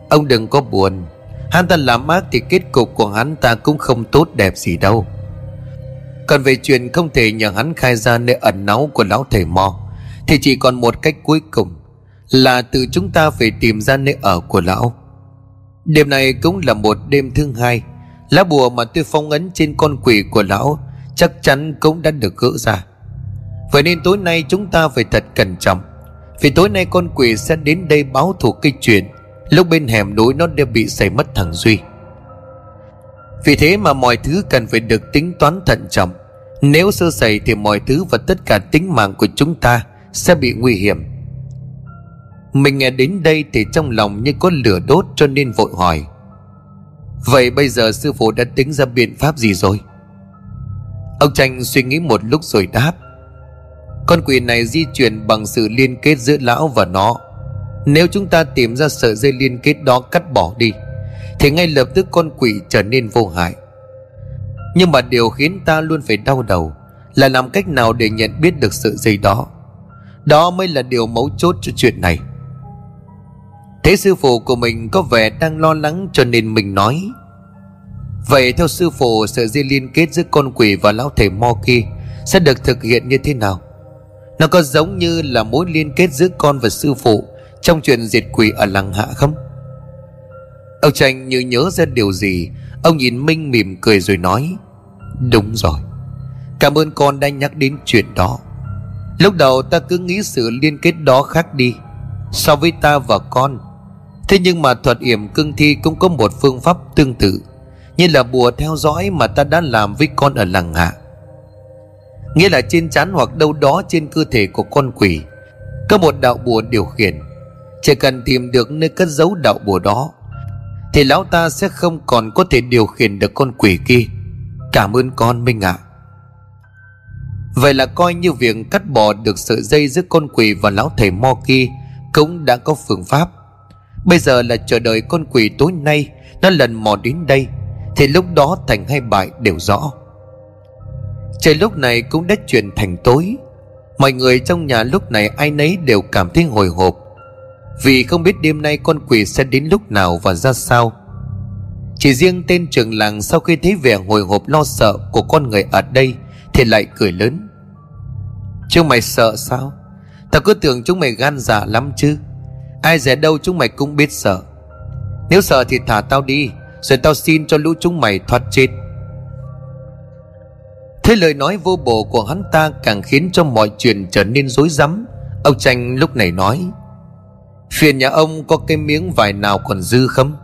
Ông đừng có buồn, Hắn ta làm ác thì kết cục của hắn ta cũng không tốt đẹp gì đâu. Còn về chuyện không thể nhờ hắn khai ra nơi ẩn náu của lão thầy mo, Thì chỉ còn một cách cuối cùng Là tự chúng ta phải tìm ra nơi ở của lão. Đêm này cũng là một đêm thứ hai, Lá bùa mà tôi phong ấn trên con quỷ của lão Chắc chắn cũng đã được gỡ ra. Vậy nên tối nay chúng ta phải thật cẩn trọng, Vì tối nay con quỷ sẽ đến đây báo thù cái chuyện, Lúc bên hẻm núi nó đã bị xảy mất thằng Duy. Vì thế mà mọi thứ cần phải được tính toán thận trọng. Nếu sơ sẩy thì mọi thứ và tất cả tính mạng của chúng ta sẽ bị nguy hiểm. Mình nghe đến đây thì trong lòng như có lửa đốt cho nên vội hỏi. Vậy bây giờ sư phụ đã tính ra biện pháp gì rồi? Ông Tranh suy nghĩ một lúc rồi đáp. Con quỷ này di chuyển bằng sự liên kết giữa lão và nó. Nếu chúng ta tìm ra sợi dây liên kết đó cắt bỏ đi thì ngay lập tức con quỷ trở nên vô hại. Nhưng mà điều khiến ta luôn phải đau đầu Là làm cách nào để nhận biết được sự dây đó. Đó mới là điều mấu chốt cho chuyện này. Thế sư phụ của mình có vẻ đang lo lắng cho nên mình nói, Vậy theo sư phụ, sợi dây liên kết giữa con quỷ và lão thầy Mo kia Sẽ được thực hiện như thế nào? Nó có giống như là mối liên kết giữa con và sư phụ Trong chuyện diệt quỷ ở làng hạ không? Ông Tranh như nhớ ra điều gì, Ông nhìn Minh mỉm cười rồi nói, Đúng rồi, Cảm ơn con đã nhắc đến chuyện đó. Lúc đầu ta cứ nghĩ sự liên kết đó khác đi, So với ta và con. Thế nhưng mà thuật yểm cương thi cũng có một phương pháp tương tự, Như là bùa theo dõi mà ta đã làm với con ở làng hạ. Nghĩa là trên chán hoặc đâu đó trên cơ thể của con quỷ, Có một đạo bùa điều khiển. Chỉ cần tìm được nơi cất giấu đạo bùa đó thì lão ta sẽ không còn có thể điều khiển được con quỷ kia. Cảm ơn con, Minh ạ. Vậy là coi như việc cắt bỏ được sợi dây giữa con quỷ và lão thầy Mo kia Cũng đã có phương pháp. Bây giờ là chờ đợi con quỷ tối nay Nó lần mò đến đây, Thì lúc đó thành hay bại đều rõ. Trời lúc này cũng đã chuyển thành tối. Mọi người trong nhà lúc này ai nấy đều cảm thấy hồi hộp. Vì không biết đêm nay con quỷ sẽ đến lúc nào và ra sao. Chỉ riêng tên trường làng sau khi thấy vẻ hồi hộp lo sợ của con người ở đây Thì lại cười lớn. Chúng mày sợ sao? Tao cứ tưởng chúng mày gan dạ lắm chứ. Ai dè đâu chúng mày cũng biết sợ. Nếu sợ thì thả tao đi, Rồi tao xin cho lũ chúng mày thoát chết. Thế lời nói vô bổ của hắn ta càng khiến cho mọi chuyện trở nên rối rắm. Ông Tranh lúc này nói Phiền nhà ông có cái miếng vải nào còn dư không?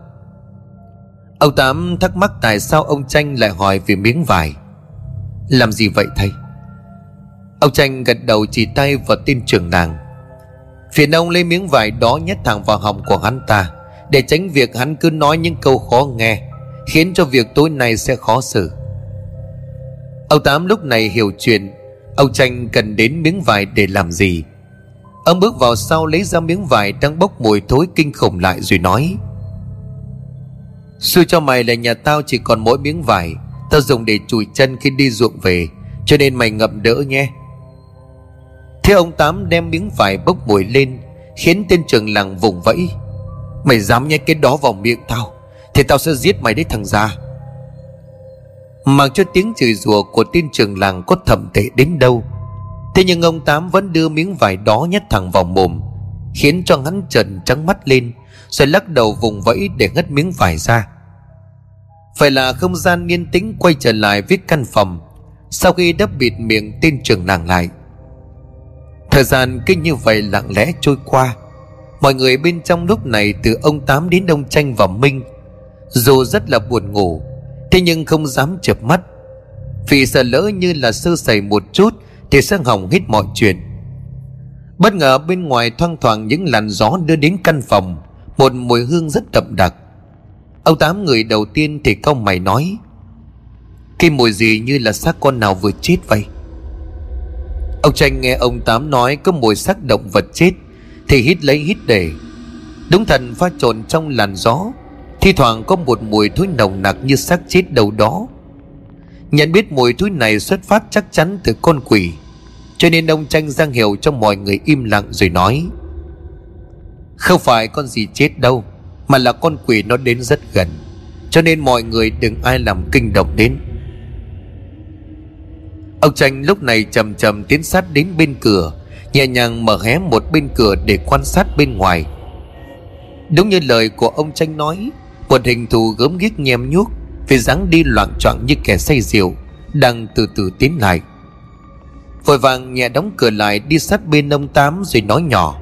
Ông Tám thắc mắc tại sao ông Tranh lại hỏi về miếng vải Làm gì vậy thầy? Ông Tranh gật đầu chỉ tay vào tin trưởng nàng Phiền ông lấy miếng vải đó nhét thẳng vào họng của hắn ta, Để tránh việc hắn cứ nói những câu khó nghe, Khiến cho việc tối nay sẽ khó xử Ông Tám lúc này hiểu chuyện, Ông Tranh cần đến miếng vải để làm gì Ông bước vào sau lấy ra miếng vải đang bốc mùi thối kinh khủng lại rồi nói, Xui cho mày là nhà tao chỉ còn mỗi miếng vải, Tao dùng để chùi chân khi đi ruộng về, Cho nên mày ngậm đỡ nhé. Thế ông Tám đem miếng vải bốc mùi lên, Khiến tên trường làng vùng vẫy, Mày dám nhét cái đó vào miệng tao, Thì tao sẽ giết mày đấy thằng già. Mặc cho tiếng chửi rủa của tên trường làng có thẩm tệ đến đâu Thế nhưng ông Tám vẫn đưa miếng vải đó nhét thẳng vào mồm, Khiến cho hắn trần trắng mắt lên, Rồi lắc đầu vùng vẫy để ngất miếng vải ra. Phải là không gian yên tĩnh quay trở lại với căn phòng, Sau khi đắp bịt miệng tên trường làng lại. Thời gian cứ như vậy lặng lẽ trôi qua, Mọi người bên trong lúc này từ ông Tám đến ông Tranh và Minh, Dù rất là buồn ngủ, Thế nhưng không dám chợp mắt. Vì sợ lỡ như là sơ sẩy một chút thì sẽ hỏng hết mọi chuyện. Bất ngờ bên ngoài thoang thoảng những làn gió đưa đến căn phòng, Một mùi hương rất đậm đặc. Ông Tám người đầu tiên thì câu mày nói, Cái mùi gì như là xác con nào vừa chết vậy? Ông Tranh nghe ông Tám nói có mùi xác động vật chết, Thì hít lấy hít để. Đúng thần pha trộn trong làn gió, Thi thoảng có một mùi thối nồng nặc như xác chết đâu đó. Nhận biết mùi thối này xuất phát chắc chắn từ con quỷ. Cho nên ông Tranh giang hiệu cho mọi người im lặng rồi nói, Không phải con gì chết đâu, Mà là con quỷ nó đến rất gần, Cho nên mọi người đừng ai làm kinh động đến. Ông Tranh lúc này chầm chầm tiến sát đến bên cửa, Nhẹ nhàng mở hé một bên cửa để quan sát bên ngoài. Đúng như lời của ông Tranh nói, Một hình thù gớm ghiếc nhem nhuốc, Vì dáng đi loạn choạng như kẻ say rượu, Đang từ từ tiến lại. Vội vàng nhẹ đóng cửa lại đi sát bên ông Tám rồi nói nhỏ.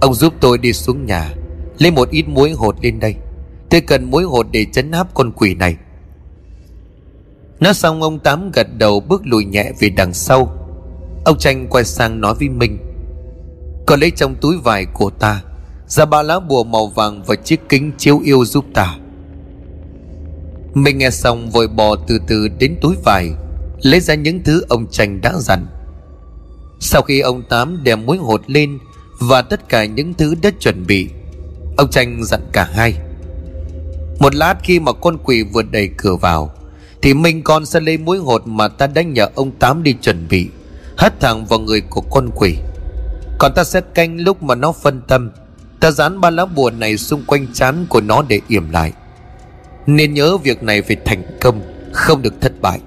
Ông giúp tôi đi xuống nhà, Lấy một ít muối hột lên đây. Tôi cần muối hột để chấn áp con quỷ này. Nói xong, ông Tám gật đầu bước lùi nhẹ về đằng sau. Ông Tranh quay sang nói với Minh Còn lấy trong túi vải của ta, Ra ba lá bùa màu vàng và chiếc kính chiếu yêu giúp ta. Minh nghe xong vội bò từ từ đến túi vải. Lấy ra những thứ ông Tranh đã dặn. Sau khi ông Tám đem muối hột lên Và tất cả những thứ đã chuẩn bị, Ông Tranh dặn cả hai. Một lát khi mà con quỷ vừa đẩy cửa vào, thì Minh con sẽ lấy muối hột mà ta đã nhờ ông Tám đi chuẩn bị, Hất thẳng vào người của con quỷ. Còn ta sẽ canh lúc mà nó phân tâm, Ta dán ba lá bùa này xung quanh chán của nó để yểm lại. Nên nhớ việc này phải thành công, Không được thất bại.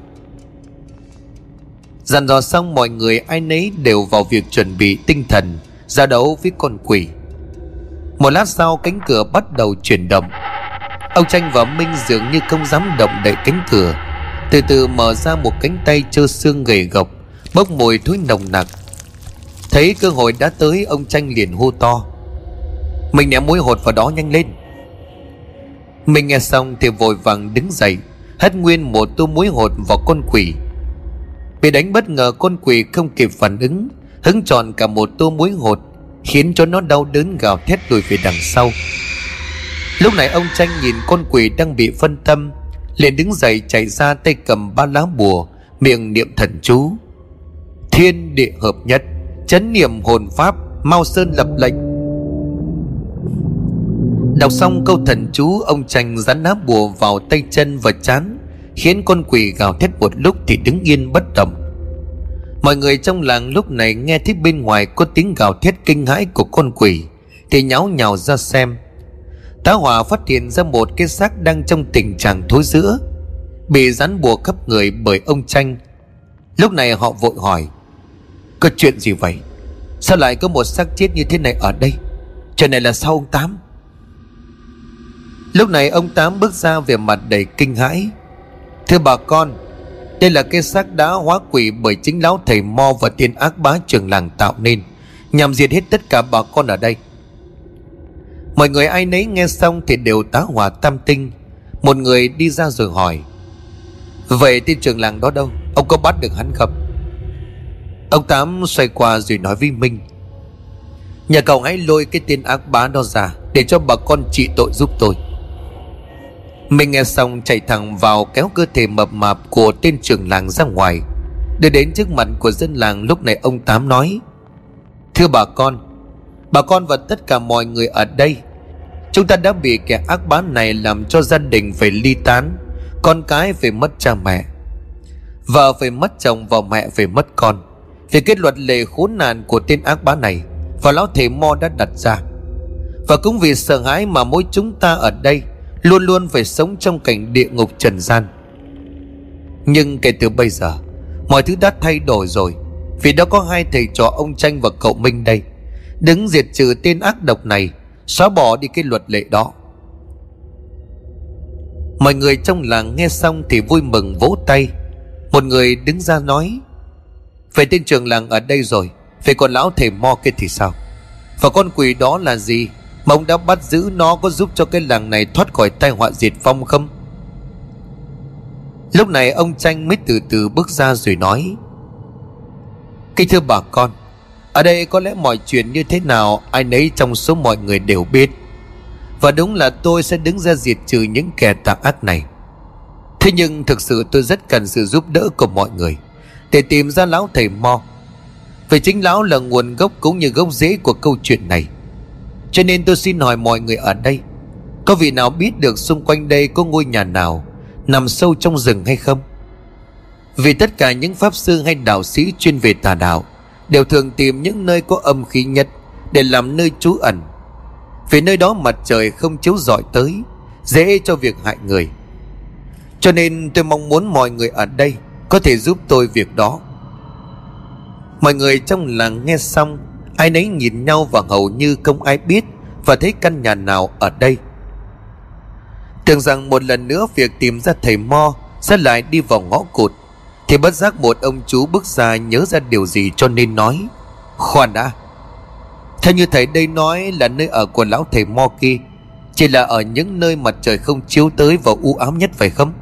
Dặn dò xong mọi người ai nấy đều vào việc chuẩn bị tinh thần, Ra đấu với con quỷ. Một lát sau cánh cửa bắt đầu chuyển động. Ông Tranh và Minh dường như không dám động đậy cánh cửa. Từ từ mở ra một cánh tay trơ xương gầy gộc, Bốc mùi thối nồng nặc. Thấy cơ hội đã tới, ông Tranh liền hô to. Mình ném mũi hột vào đó nhanh lên. Mình nghe xong thì vội vàng đứng dậy, Hất nguyên một tô muối hột vào con quỷ. Bị đánh bất ngờ con quỷ không kịp phản ứng, Hứng tròn cả một tô muối hột Khiến cho nó đau đớn gào thét lùi về đằng sau. Lúc này ông tranh nhìn con quỷ đang bị phân tâm, liền đứng dậy chạy ra tay cầm ba lá bùa, miệng niệm thần chú. Thiên địa hợp nhất, chấn niệm hồn pháp, mau sơn lập lệnh. Đọc xong câu thần chú, ông tranh dán lá bùa vào tay chân và chán khiến con quỷ gào thét một lúc thì đứng yên bất động. Mọi người trong làng lúc này nghe thấy bên ngoài có tiếng gào thét kinh hãi của con quỷ, thì nháo nhào ra xem. Tá hỏa phát hiện ra một cái xác đang trong tình trạng thối rữa bị rắn bùa khắp người bởi ông tranh lúc này họ vội hỏi, có chuyện gì vậy? Sao lại có một xác chết như thế này ở đây? Chuyện này là sao ông tám? Lúc này ông tám bước ra về mặt đầy kinh hãi thưa bà con, đây là cái xác đá hóa quỷ bởi chính lão thầy mo và tiên ác bá trường làng tạo nên, nhằm diệt hết tất cả bà con ở đây. Mọi người ai nấy nghe xong thì đều tá hỏa tam tinh. Một người đi ra rồi hỏi, vậy tên trường làng đó đâu? Ông có bắt được hắn không? Ông tám xoay qua rồi nói với minh, nhà cậu hãy lôi cái tên ác bá đó ra để cho bà con trị tội giúp tôi mình nghe xong chạy thẳng vào kéo cơ thể mập mạp của tên trưởng làng ra ngoài. Để đến trước mặt của dân làng, lúc này ông Tám nói, Thưa bà con Bà con và tất cả mọi người ở đây, Chúng ta đã bị kẻ ác bá này làm cho gia đình phải ly tán, Con cái phải mất cha mẹ, Vợ phải mất chồng và mẹ phải mất con. Vì kết luật lệ khốn nạn của tên ác bá này, Và lão thầy Mo đã đặt ra. Và cũng vì sợ hãi mà mỗi chúng ta ở đây Luôn luôn phải sống trong cảnh địa ngục trần gian. Nhưng kể từ bây giờ, Mọi thứ đã thay đổi rồi, Vì đã có hai thầy trò ông Tranh và cậu Minh đây. Đứng diệt trừ tên ác độc này, Xóa bỏ đi cái luật lệ đó. Mọi người trong làng nghe xong thì vui mừng vỗ tay. Một người đứng ra nói Về tên trường làng ở đây rồi Về còn lão thầy mo kia thì sao? Và con quỷ đó là gì? Mà ông đã bắt giữ nó có giúp cho cái làng này thoát khỏi tai họa diệt vong không? Lúc này ông Tranh mới từ từ bước ra rồi nói, Kính thưa bà con, ở đây có lẽ mọi chuyện như thế nào Ai nấy trong số mọi người đều biết. Và đúng là tôi sẽ đứng ra diệt trừ những kẻ tà ác này. Thế nhưng thực sự tôi rất cần sự giúp đỡ của mọi người Để tìm ra lão thầy Mo. Vì chính lão là nguồn gốc cũng như gốc rễ của câu chuyện này. Cho nên tôi xin hỏi mọi người ở đây, Có vị nào biết được xung quanh đây có ngôi nhà nào Nằm sâu trong rừng hay không? Vì tất cả những pháp sư hay đạo sĩ chuyên về tà đạo đều thường tìm những nơi có âm khí nhất để làm nơi trú ẩn. Vì nơi đó mặt trời không chiếu rọi tới, dễ cho việc hại người. Cho nên tôi mong muốn mọi người ở đây có thể giúp tôi việc đó. Mọi người trong làng nghe xong ai nấy nhìn nhau và hầu như không ai biết và thấy căn nhà nào ở đây. Tưởng rằng một lần nữa việc tìm ra thầy mo sẽ lại đi vào ngõ cụt, thì bất giác một ông chú bước ra nhớ ra điều gì cho nên nói, Khoan đã. Theo như thầy đây nói là nơi ở của lão thầy Mo kia, Chỉ là ở những nơi mặt trời không chiếu tới và u ám nhất phải không?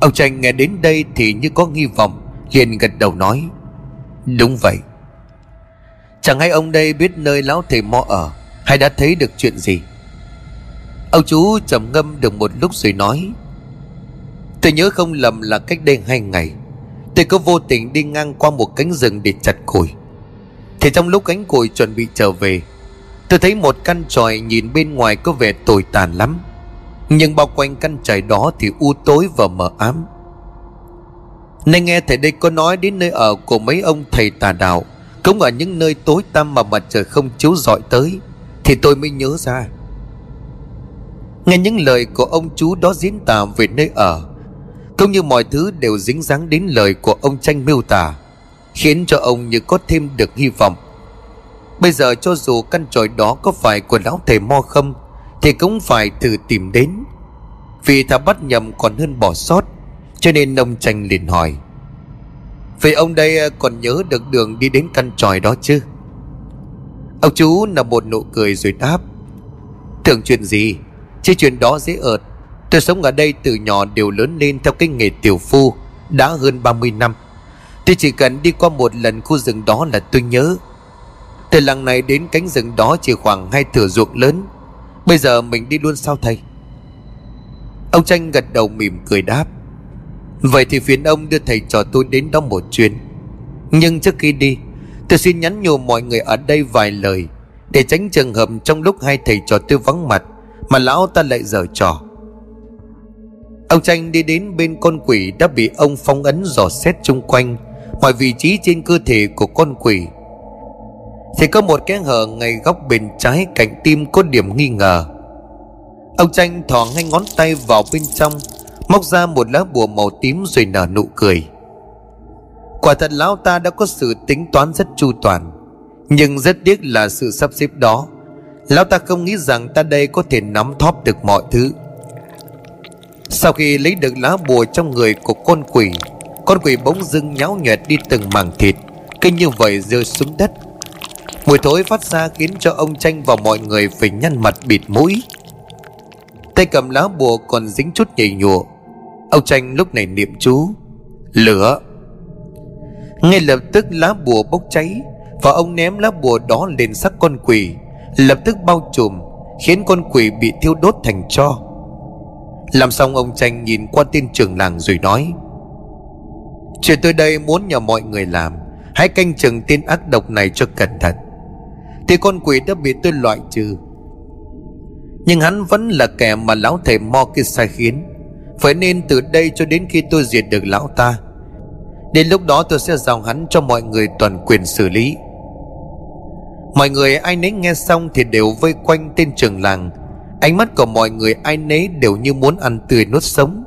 Ông Tranh nghe đến đây thì như có nghi vọng, liền gật đầu nói, Đúng vậy. Chẳng hay ông đây biết nơi lão thầy Mo ở, Hay đã thấy được chuyện gì? Ông chú trầm ngâm được một lúc rồi nói, Tôi nhớ không lầm là cách đây hai ngày, Tôi có vô tình đi ngang qua một cánh rừng để chặt củi. Thì trong lúc cánh củi chuẩn bị trở về, Tôi thấy một căn tròi nhìn bên ngoài có vẻ tồi tàn lắm. Nhưng bao quanh căn tròi đó thì u tối và mờ ám. Nên nghe thầy đây có nói đến nơi ở của mấy ông thầy tà đạo cũng ở những nơi tối tăm mà mặt trời không chiếu rọi tới, Thì tôi mới nhớ ra. Nghe những lời của ông chú đó diễn tả về nơi ở, cũng như mọi thứ đều dính dáng đến lời của ông tranh miêu tả, khiến cho ông như có thêm được hy vọng. Bây giờ cho dù căn tròi đó có phải của lão thầy mo không, thì cũng phải thử tìm đến. Vì thà bắt nhầm còn hơn bỏ sót, cho nên ông tranh liền hỏi vậy ông đây ờ, còn nhớ được đường đi đến căn tròi đó chứ? Ông chú nở một nụ cười rồi đáp, Tưởng chuyện gì? Chứ chuyện đó dễ ợt. Tôi sống ở đây từ nhỏ đều lớn lên theo cái nghề tiểu phu, Đã hơn 30 năm. Tôi chỉ cần đi qua một lần khu rừng đó là tôi nhớ. Từ làng này đến cánh rừng đó chỉ khoảng hai thửa ruộng lớn. Bây giờ mình đi luôn sao thầy? Ông Tranh gật đầu mỉm cười đáp Vậy thì phiền ông đưa thầy trò tôi đến đó một chuyến. Nhưng trước khi đi, Tôi xin nhắn nhủ mọi người ở đây vài lời, Để tránh trường hợp trong lúc hai thầy trò tôi vắng mặt, Mà lão ta lại dở trò. Ông Tranh đi đến bên con quỷ đã bị ông phong ấn dò xét chung quanh, Mọi vị trí trên cơ thể của con quỷ. Thì có một cái hở ngay góc bên trái cạnh tim có điểm nghi ngờ. Ông Tranh thò ngay ngón tay vào bên trong Móc ra một lá bùa màu tím rồi nở nụ cười. Quả thật lão ta đã có sự tính toán rất chu toàn, Nhưng rất tiếc là sự sắp xếp đó. Lão ta không nghĩ rằng ta đây có thể nắm thóp được mọi thứ. Sau khi lấy được lá bùa trong người của con quỷ Con quỷ bỗng dưng nháo nhẹt đi từng mảng thịt Kinh như vậy rơi xuống đất. Mùi thối phát ra khiến cho ông tranh và mọi người phải nhăn mặt bịt mũi. Tay cầm lá bùa còn dính chút nhầy nhụa Ông tranh lúc này niệm chú. Lửa. Ngay lập tức lá bùa bốc cháy, Và ông ném lá bùa đó lên sắc con quỷ. Lập tức bao trùm, Khiến con quỷ bị thiêu đốt thành tro. Làm xong, ông tranh nhìn qua tên trưởng làng rồi nói, Chuyện tôi đây muốn nhờ mọi người làm. Hãy canh chừng tên ác độc này cho cẩn thận. Thì con quỷ đã bị tôi loại trừ. Nhưng hắn vẫn là kẻ mà lão thầy Mo kia sai khiến. Phải nên từ đây cho đến khi tôi diệt được lão ta. Đến lúc đó tôi sẽ giao hắn cho mọi người toàn quyền xử lý. Mọi người ai nấy nghe xong thì đều vây quanh tên trường làng. Ánh mắt của mọi người ai nấy đều như muốn ăn tươi nuốt sống.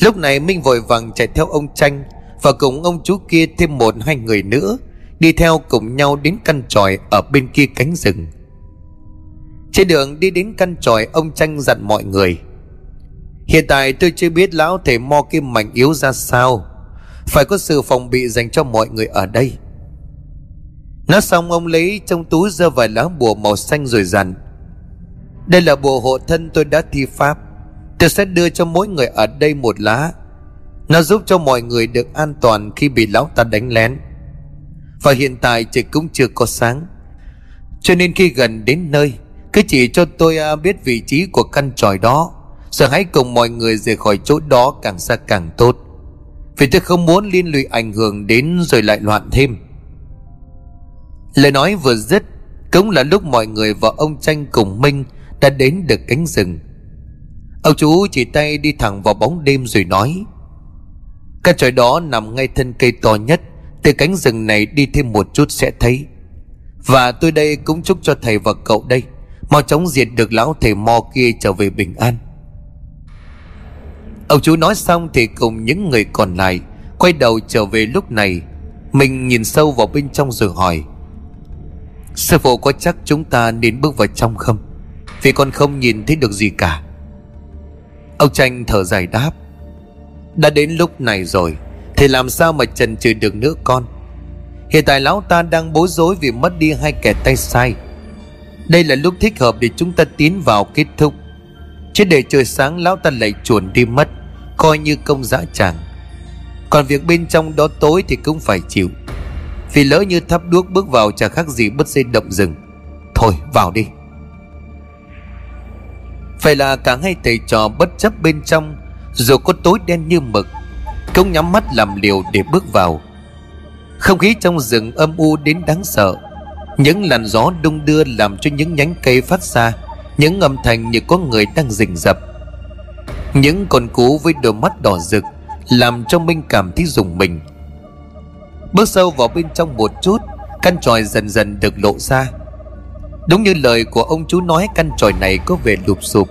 Lúc này Minh vội vàng chạy theo ông Tranh Và cùng ông chú kia thêm một hai người nữa, Đi theo cùng nhau đến căn tròi ở bên kia cánh rừng. Trên đường đi đến căn tròi, ông Tranh dặn mọi người Hiện tại tôi chưa biết lão thể mo kim mạnh yếu ra sao. Phải có sự phòng bị dành cho mọi người ở đây. Nói xong, ông lấy trong túi ra vài lá bùa màu xanh rồi dặn, Đây là bùa hộ thân tôi đã thi pháp. Tôi sẽ đưa cho mỗi người ở đây một lá. Nó giúp cho mọi người được an toàn khi bị lão ta đánh lén. Và hiện tại trời cũng chưa có sáng. Cho nên khi gần đến nơi, Cứ chỉ cho tôi à, biết vị trí của căn tròi đó sợ hãy cùng mọi người rời khỏi chỗ đó càng xa càng tốt. Vì tôi không muốn liên lụy ảnh hưởng đến rồi lại loạn thêm. Lời nói vừa dứt, Cũng là lúc mọi người và ông tranh cùng Minh Đã đến được cánh rừng. Ông chú chỉ tay đi thẳng vào bóng đêm rồi nói cái tròi đó nằm ngay thân cây to nhất, Từ cánh rừng này đi thêm một chút sẽ thấy. Và tôi đây cũng chúc cho thầy và cậu đây, Mau chóng diệt được lão thầy mo kia trở về bình an. Ông chú nói xong thì cùng những người còn lại Quay đầu trở về lúc này. Mình nhìn sâu vào bên trong rồi hỏi, Sư phụ có chắc chúng ta nên bước vào trong không? Vì con không nhìn thấy được gì cả. Ông tranh thở dài đáp, Đã đến lúc này rồi, Thì làm sao mà trần trừ được nữa con? Hiện tại lão ta đang bối rối Vì mất đi hai kẻ tay sai. Đây là lúc thích hợp để chúng ta tiến vào kết thúc. Chứ để trời sáng, lão ta lại chuồn đi mất. Coi như công dã tràng. Còn việc bên trong đó tối thì cũng phải chịu. Vì lỡ như thắp đuốc bước vào Chả khác gì bất dây động rừng. Thôi, vào đi. Phải là cả hai thầy trò bất chấp bên trong, Dù có tối đen như mực, Cũng nhắm mắt làm liều để bước vào. Không khí trong rừng âm u đến đáng sợ. Những làn gió đung đưa làm cho những nhánh cây phát ra, Những âm thanh như có người đang rình rập những con cú với đôi mắt đỏ rực, Làm cho Minh cảm thấy dùng mình. Bước sâu vào bên trong một chút, Căn tròi dần dần được lộ ra. Đúng như lời của ông chú nói, Căn tròi này có vẻ lụp sụp.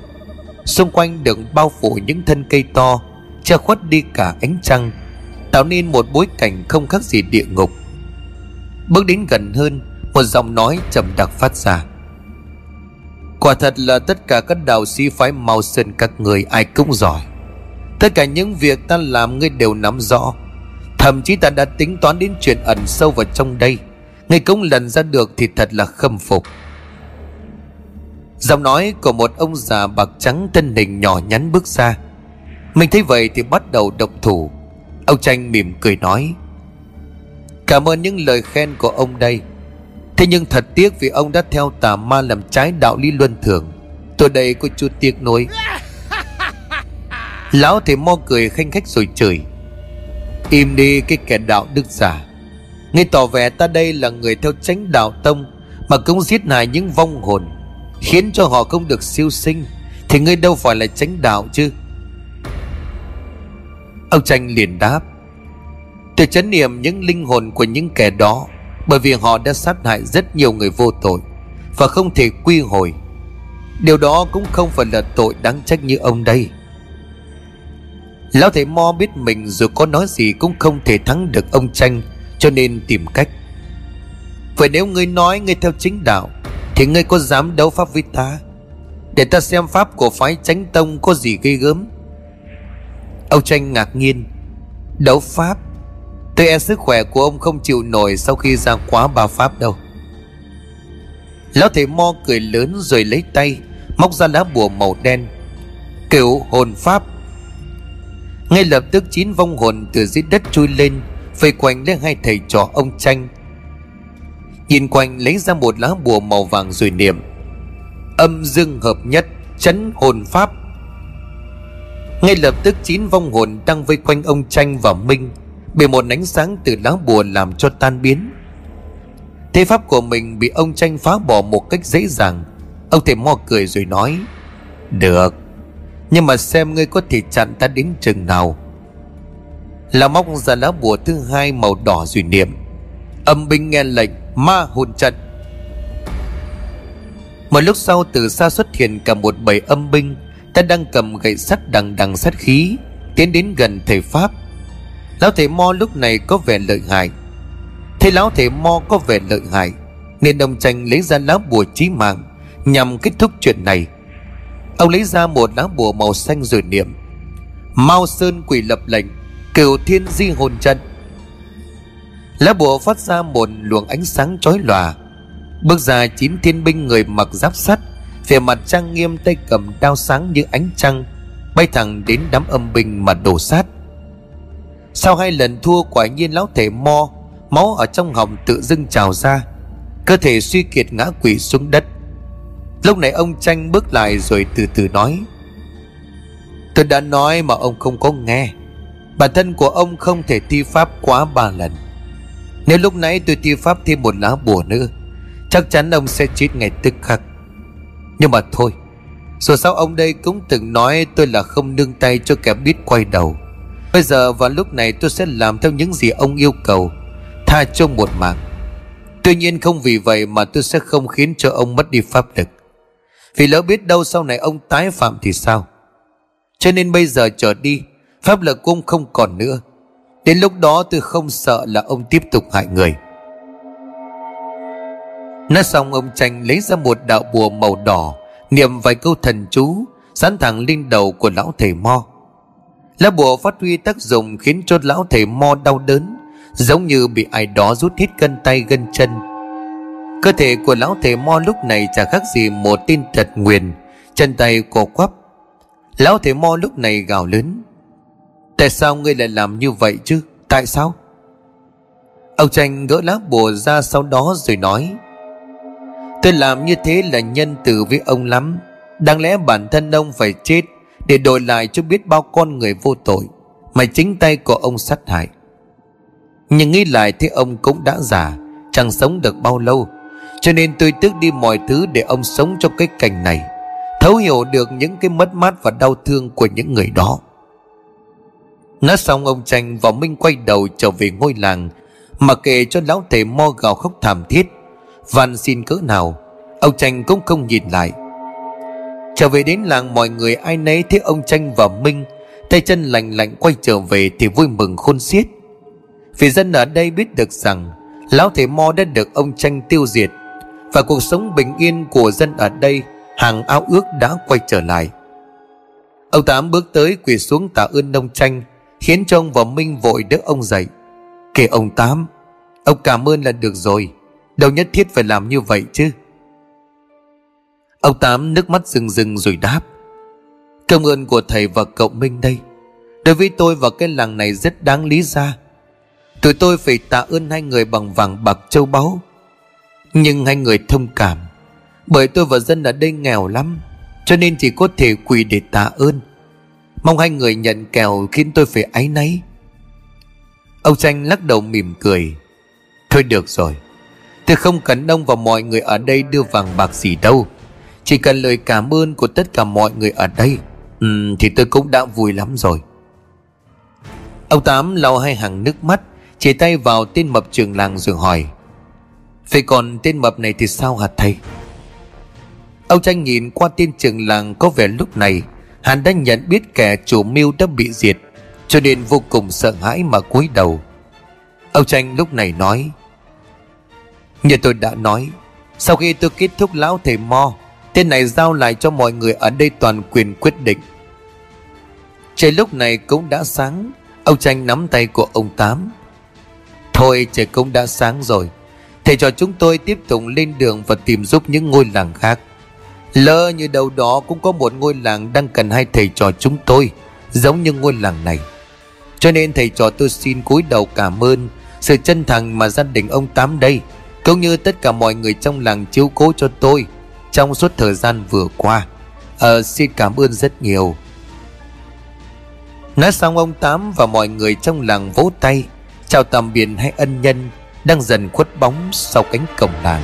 Xung quanh được bao phủ những thân cây to, Che khuất đi cả ánh trăng, Tạo nên một bối cảnh không khác gì địa ngục. Bước đến gần hơn, Một giọng nói trầm đặc phát ra. Quả thật là tất cả các đạo sĩ phái mau sơn các người ai cũng giỏi. Tất cả những việc ta làm ngươi đều nắm rõ. Thậm chí ta đã tính toán đến chuyện ẩn sâu vào trong đây. Ngươi cũng lần ra được thì thật là khâm phục. Giọng nói của một ông già bạc trắng thân hình nhỏ nhắn bước ra. Mình thấy vậy thì bắt đầu động thủ. Ông tranh mỉm cười nói, Cảm ơn những lời khen của ông đây. Thế nhưng thật tiếc vì ông đã theo tà ma làm trái đạo lý luân thường. Tôi đây có chút tiếc nuối. Lão thì mo cười khanh khách rồi chửi. Im đi cái kẻ đạo đức giả. Ngay tỏ vẻ ta đây là người theo chánh đạo tông Mà cũng giết hại những vong hồn Khiến cho họ không được siêu sinh. Thì ngươi đâu phải là chánh đạo chứ? Ông tranh liền đáp. Tôi chấn niệm những linh hồn của những kẻ đó bởi vì họ đã sát hại rất nhiều người vô tội Và không thể quy hồi. Điều đó cũng không phải là tội đáng trách như ông đây. Lão thầy Mo biết mình dù có nói gì cũng không thể thắng được ông tranh Cho nên tìm cách. Vậy nếu ngươi nói ngươi theo chính đạo, Thì ngươi có dám đấu pháp với ta? Để ta xem pháp của phái chánh tông có gì gây gớm. Ông tranh ngạc nhiên. Đấu pháp? Tôi e sức khỏe của ông không chịu nổi Sau khi ra quá ba pháp đâu. Lão thầy Mo cười lớn rồi lấy tay, Móc ra lá bùa màu đen Kiểu hồn pháp. Ngay lập tức chín vong hồn từ dưới đất chui lên, vây quanh lấy hai thầy trò ông tranh nhìn quanh lấy ra một lá bùa màu vàng rồi niệm, âm dương hợp nhất, chấn hồn pháp. Ngay lập tức chín vong hồn đang vây quanh ông tranh và minh bị một ánh sáng từ lá bùa làm cho tan biến. Thế pháp của mình bị ông tranh phá bỏ một cách dễ dàng. Ông thầy mo cười rồi nói, được, nhưng mà xem ngươi có thể chặn ta đến chừng nào. Là móc ra lá bùa thứ hai màu đỏ rồi niệm, Âm binh nghe lệnh, ma hồn trận. Một lúc sau từ xa xuất hiện cả một bầy âm binh, Ta đang cầm gậy sắt đằng đằng sát khí, Tiến đến gần thầy Pháp. Lão thầy Mo lúc này có vẻ lợi hại. Thấy lão thầy Mo có vẻ lợi hại, Nên ông tranh lấy ra lá bùa chí mạng Nhằm kết thúc chuyện này. Ông lấy ra một lá bùa màu xanh rồi niệm, Mao Sơn quỷ lập lệnh, Cửu thiên di hồn trận. Lá bùa phát ra một luồng ánh sáng chói lòa. Bước ra chín thiên binh người mặc giáp sắt, Vẻ mặt trang nghiêm tay cầm đao sáng như ánh trăng, Bay thẳng đến đám âm binh mà đổ sát. Sau hai lần thua quả nhiên lão thể mo, Máu ở trong họng tự dưng trào ra, Cơ thể suy kiệt ngã quỷ xuống đất. Lúc này ông tranh bước lại rồi từ từ nói, Tôi đã nói mà ông không có nghe. Bản thân của ông không thể thi pháp quá ba lần. Nếu lúc nãy tôi thi pháp thêm một lá bùa nữa, Chắc chắn ông sẽ chết ngay tức khắc. Nhưng mà thôi, Dù sao ông đây cũng từng nói tôi là không nương tay cho kẻ biết quay đầu. Bây giờ vào lúc này tôi sẽ làm theo những gì ông yêu cầu, Tha cho một mạng Tuy nhiên không vì vậy mà tôi sẽ không khiến cho ông mất đi pháp lực. Vì lỡ biết đâu sau này ông tái phạm thì sao? Cho nên bây giờ trở đi, Pháp lực cũng không còn nữa. Đến lúc đó tôi không sợ là ông tiếp tục hại người. Nói xong, ông tranh lấy ra một đạo bùa màu đỏ, Niệm vài câu thần chú Sán thẳng lên đầu của lão thầy Mo. Lá bùa phát huy tác dụng Khiến cho lão thầy Mo đau đớn, Giống như bị ai đó rút hết gân tay gân chân. Cơ thể của lão thầy mo lúc này chả khác gì một tin tật nguyền, Chân tay cổ quắp. Lão thầy mo lúc này gào lớn, Tại sao ngươi lại làm như vậy chứ? Tại sao? Ông tranh gỡ lá bùa ra sau đó rồi nói, Tôi làm như thế là nhân từ với ông lắm. Đáng lẽ bản thân ông phải chết để đổi lại cho biết bao con người vô tội Mà chính tay của ông sát hại. Nhưng nghĩ lại thì ông cũng đã già, Chẳng sống được bao lâu. Cho nên tôi tước đi mọi thứ để ông sống trong cái cảnh này, Thấu hiểu được những cái mất mát và đau thương của những người đó. Nói xong, ông tranh và Minh quay đầu trở về ngôi làng, Mà kể cho lão thầy mo gào khóc thảm thiết. Van xin cỡ nào, Ông tranh cũng không nhìn lại. Trở về đến làng mọi người ai nấy thấy ông tranh và Minh, Tay chân lành lạnh quay trở về thì vui mừng khôn xiết. Vì dân ở đây biết được rằng, Lão thầy mo đã được ông tranh tiêu diệt, và cuộc sống bình yên của dân ở đây, hàng ao ước đã quay trở lại. Ông tám bước tới quỳ xuống tạ ơn nông tranh khiến cho ông và minh vội đỡ ông dậy. Kể ông tám, ông cảm ơn là được rồi, Đâu nhất thiết phải làm như vậy chứ? Ông Tám nước mắt rừng rừng rồi đáp Công ơn của thầy và cậu Minh đây. Đối với tôi và cái làng này rất đáng lý ra. Tụi tôi phải tạ ơn hai người bằng vàng bạc châu báu. Nhưng hai người thông cảm, Bởi tôi và dân ở đây nghèo lắm, Cho nên chỉ có thể quỳ để tạ ơn. Mong hai người nhận kèo khiến tôi phải áy náy. Ông Tranh lắc đầu mỉm cười, Thôi được rồi, Tôi không cần ông và mọi người ở đây đưa vàng bạc gì đâu. Chỉ cần lời cảm ơn của tất cả mọi người ở đây ừ, Thì tôi cũng đã vui lắm rồi. Ông Tám lau hai hàng nước mắt Chỉ tay vào tên mập trường làng rồi hỏi Vậy còn tên mập này thì sao hả thầy? Ông Tranh nhìn qua tên trường làng có vẻ lúc này Hắn đã nhận biết kẻ chủ mưu đã bị diệt Cho nên vô cùng sợ hãi mà cúi đầu. Ông Tranh lúc này nói Như tôi đã nói Sau khi tôi kết thúc lão thầy Mo Tên này giao lại cho mọi người ở đây toàn quyền quyết định. Trời lúc này cũng đã sáng, Ông Tranh nắm tay của ông Tám. Thôi, trời cũng đã sáng rồi. Thầy cho chúng tôi tiếp tục lên đường và tìm giúp những ngôi làng khác. Lỡ như đâu đó cũng có một ngôi làng đang cần hai thầy trò chúng tôi, Giống như ngôi làng này. Cho nên thầy trò tôi xin cúi đầu cảm ơn Sự chân thành mà gia đình ông Tám đây, Cũng như tất cả mọi người trong làng chiếu cố cho tôi. Trong suốt thời gian vừa qua. Ờ xin cảm ơn rất nhiều. Nói xong, ông Tám và mọi người trong làng vỗ tay, Chào tạm biệt hai ân nhân Đang dần khuất bóng sau cánh cổng làng.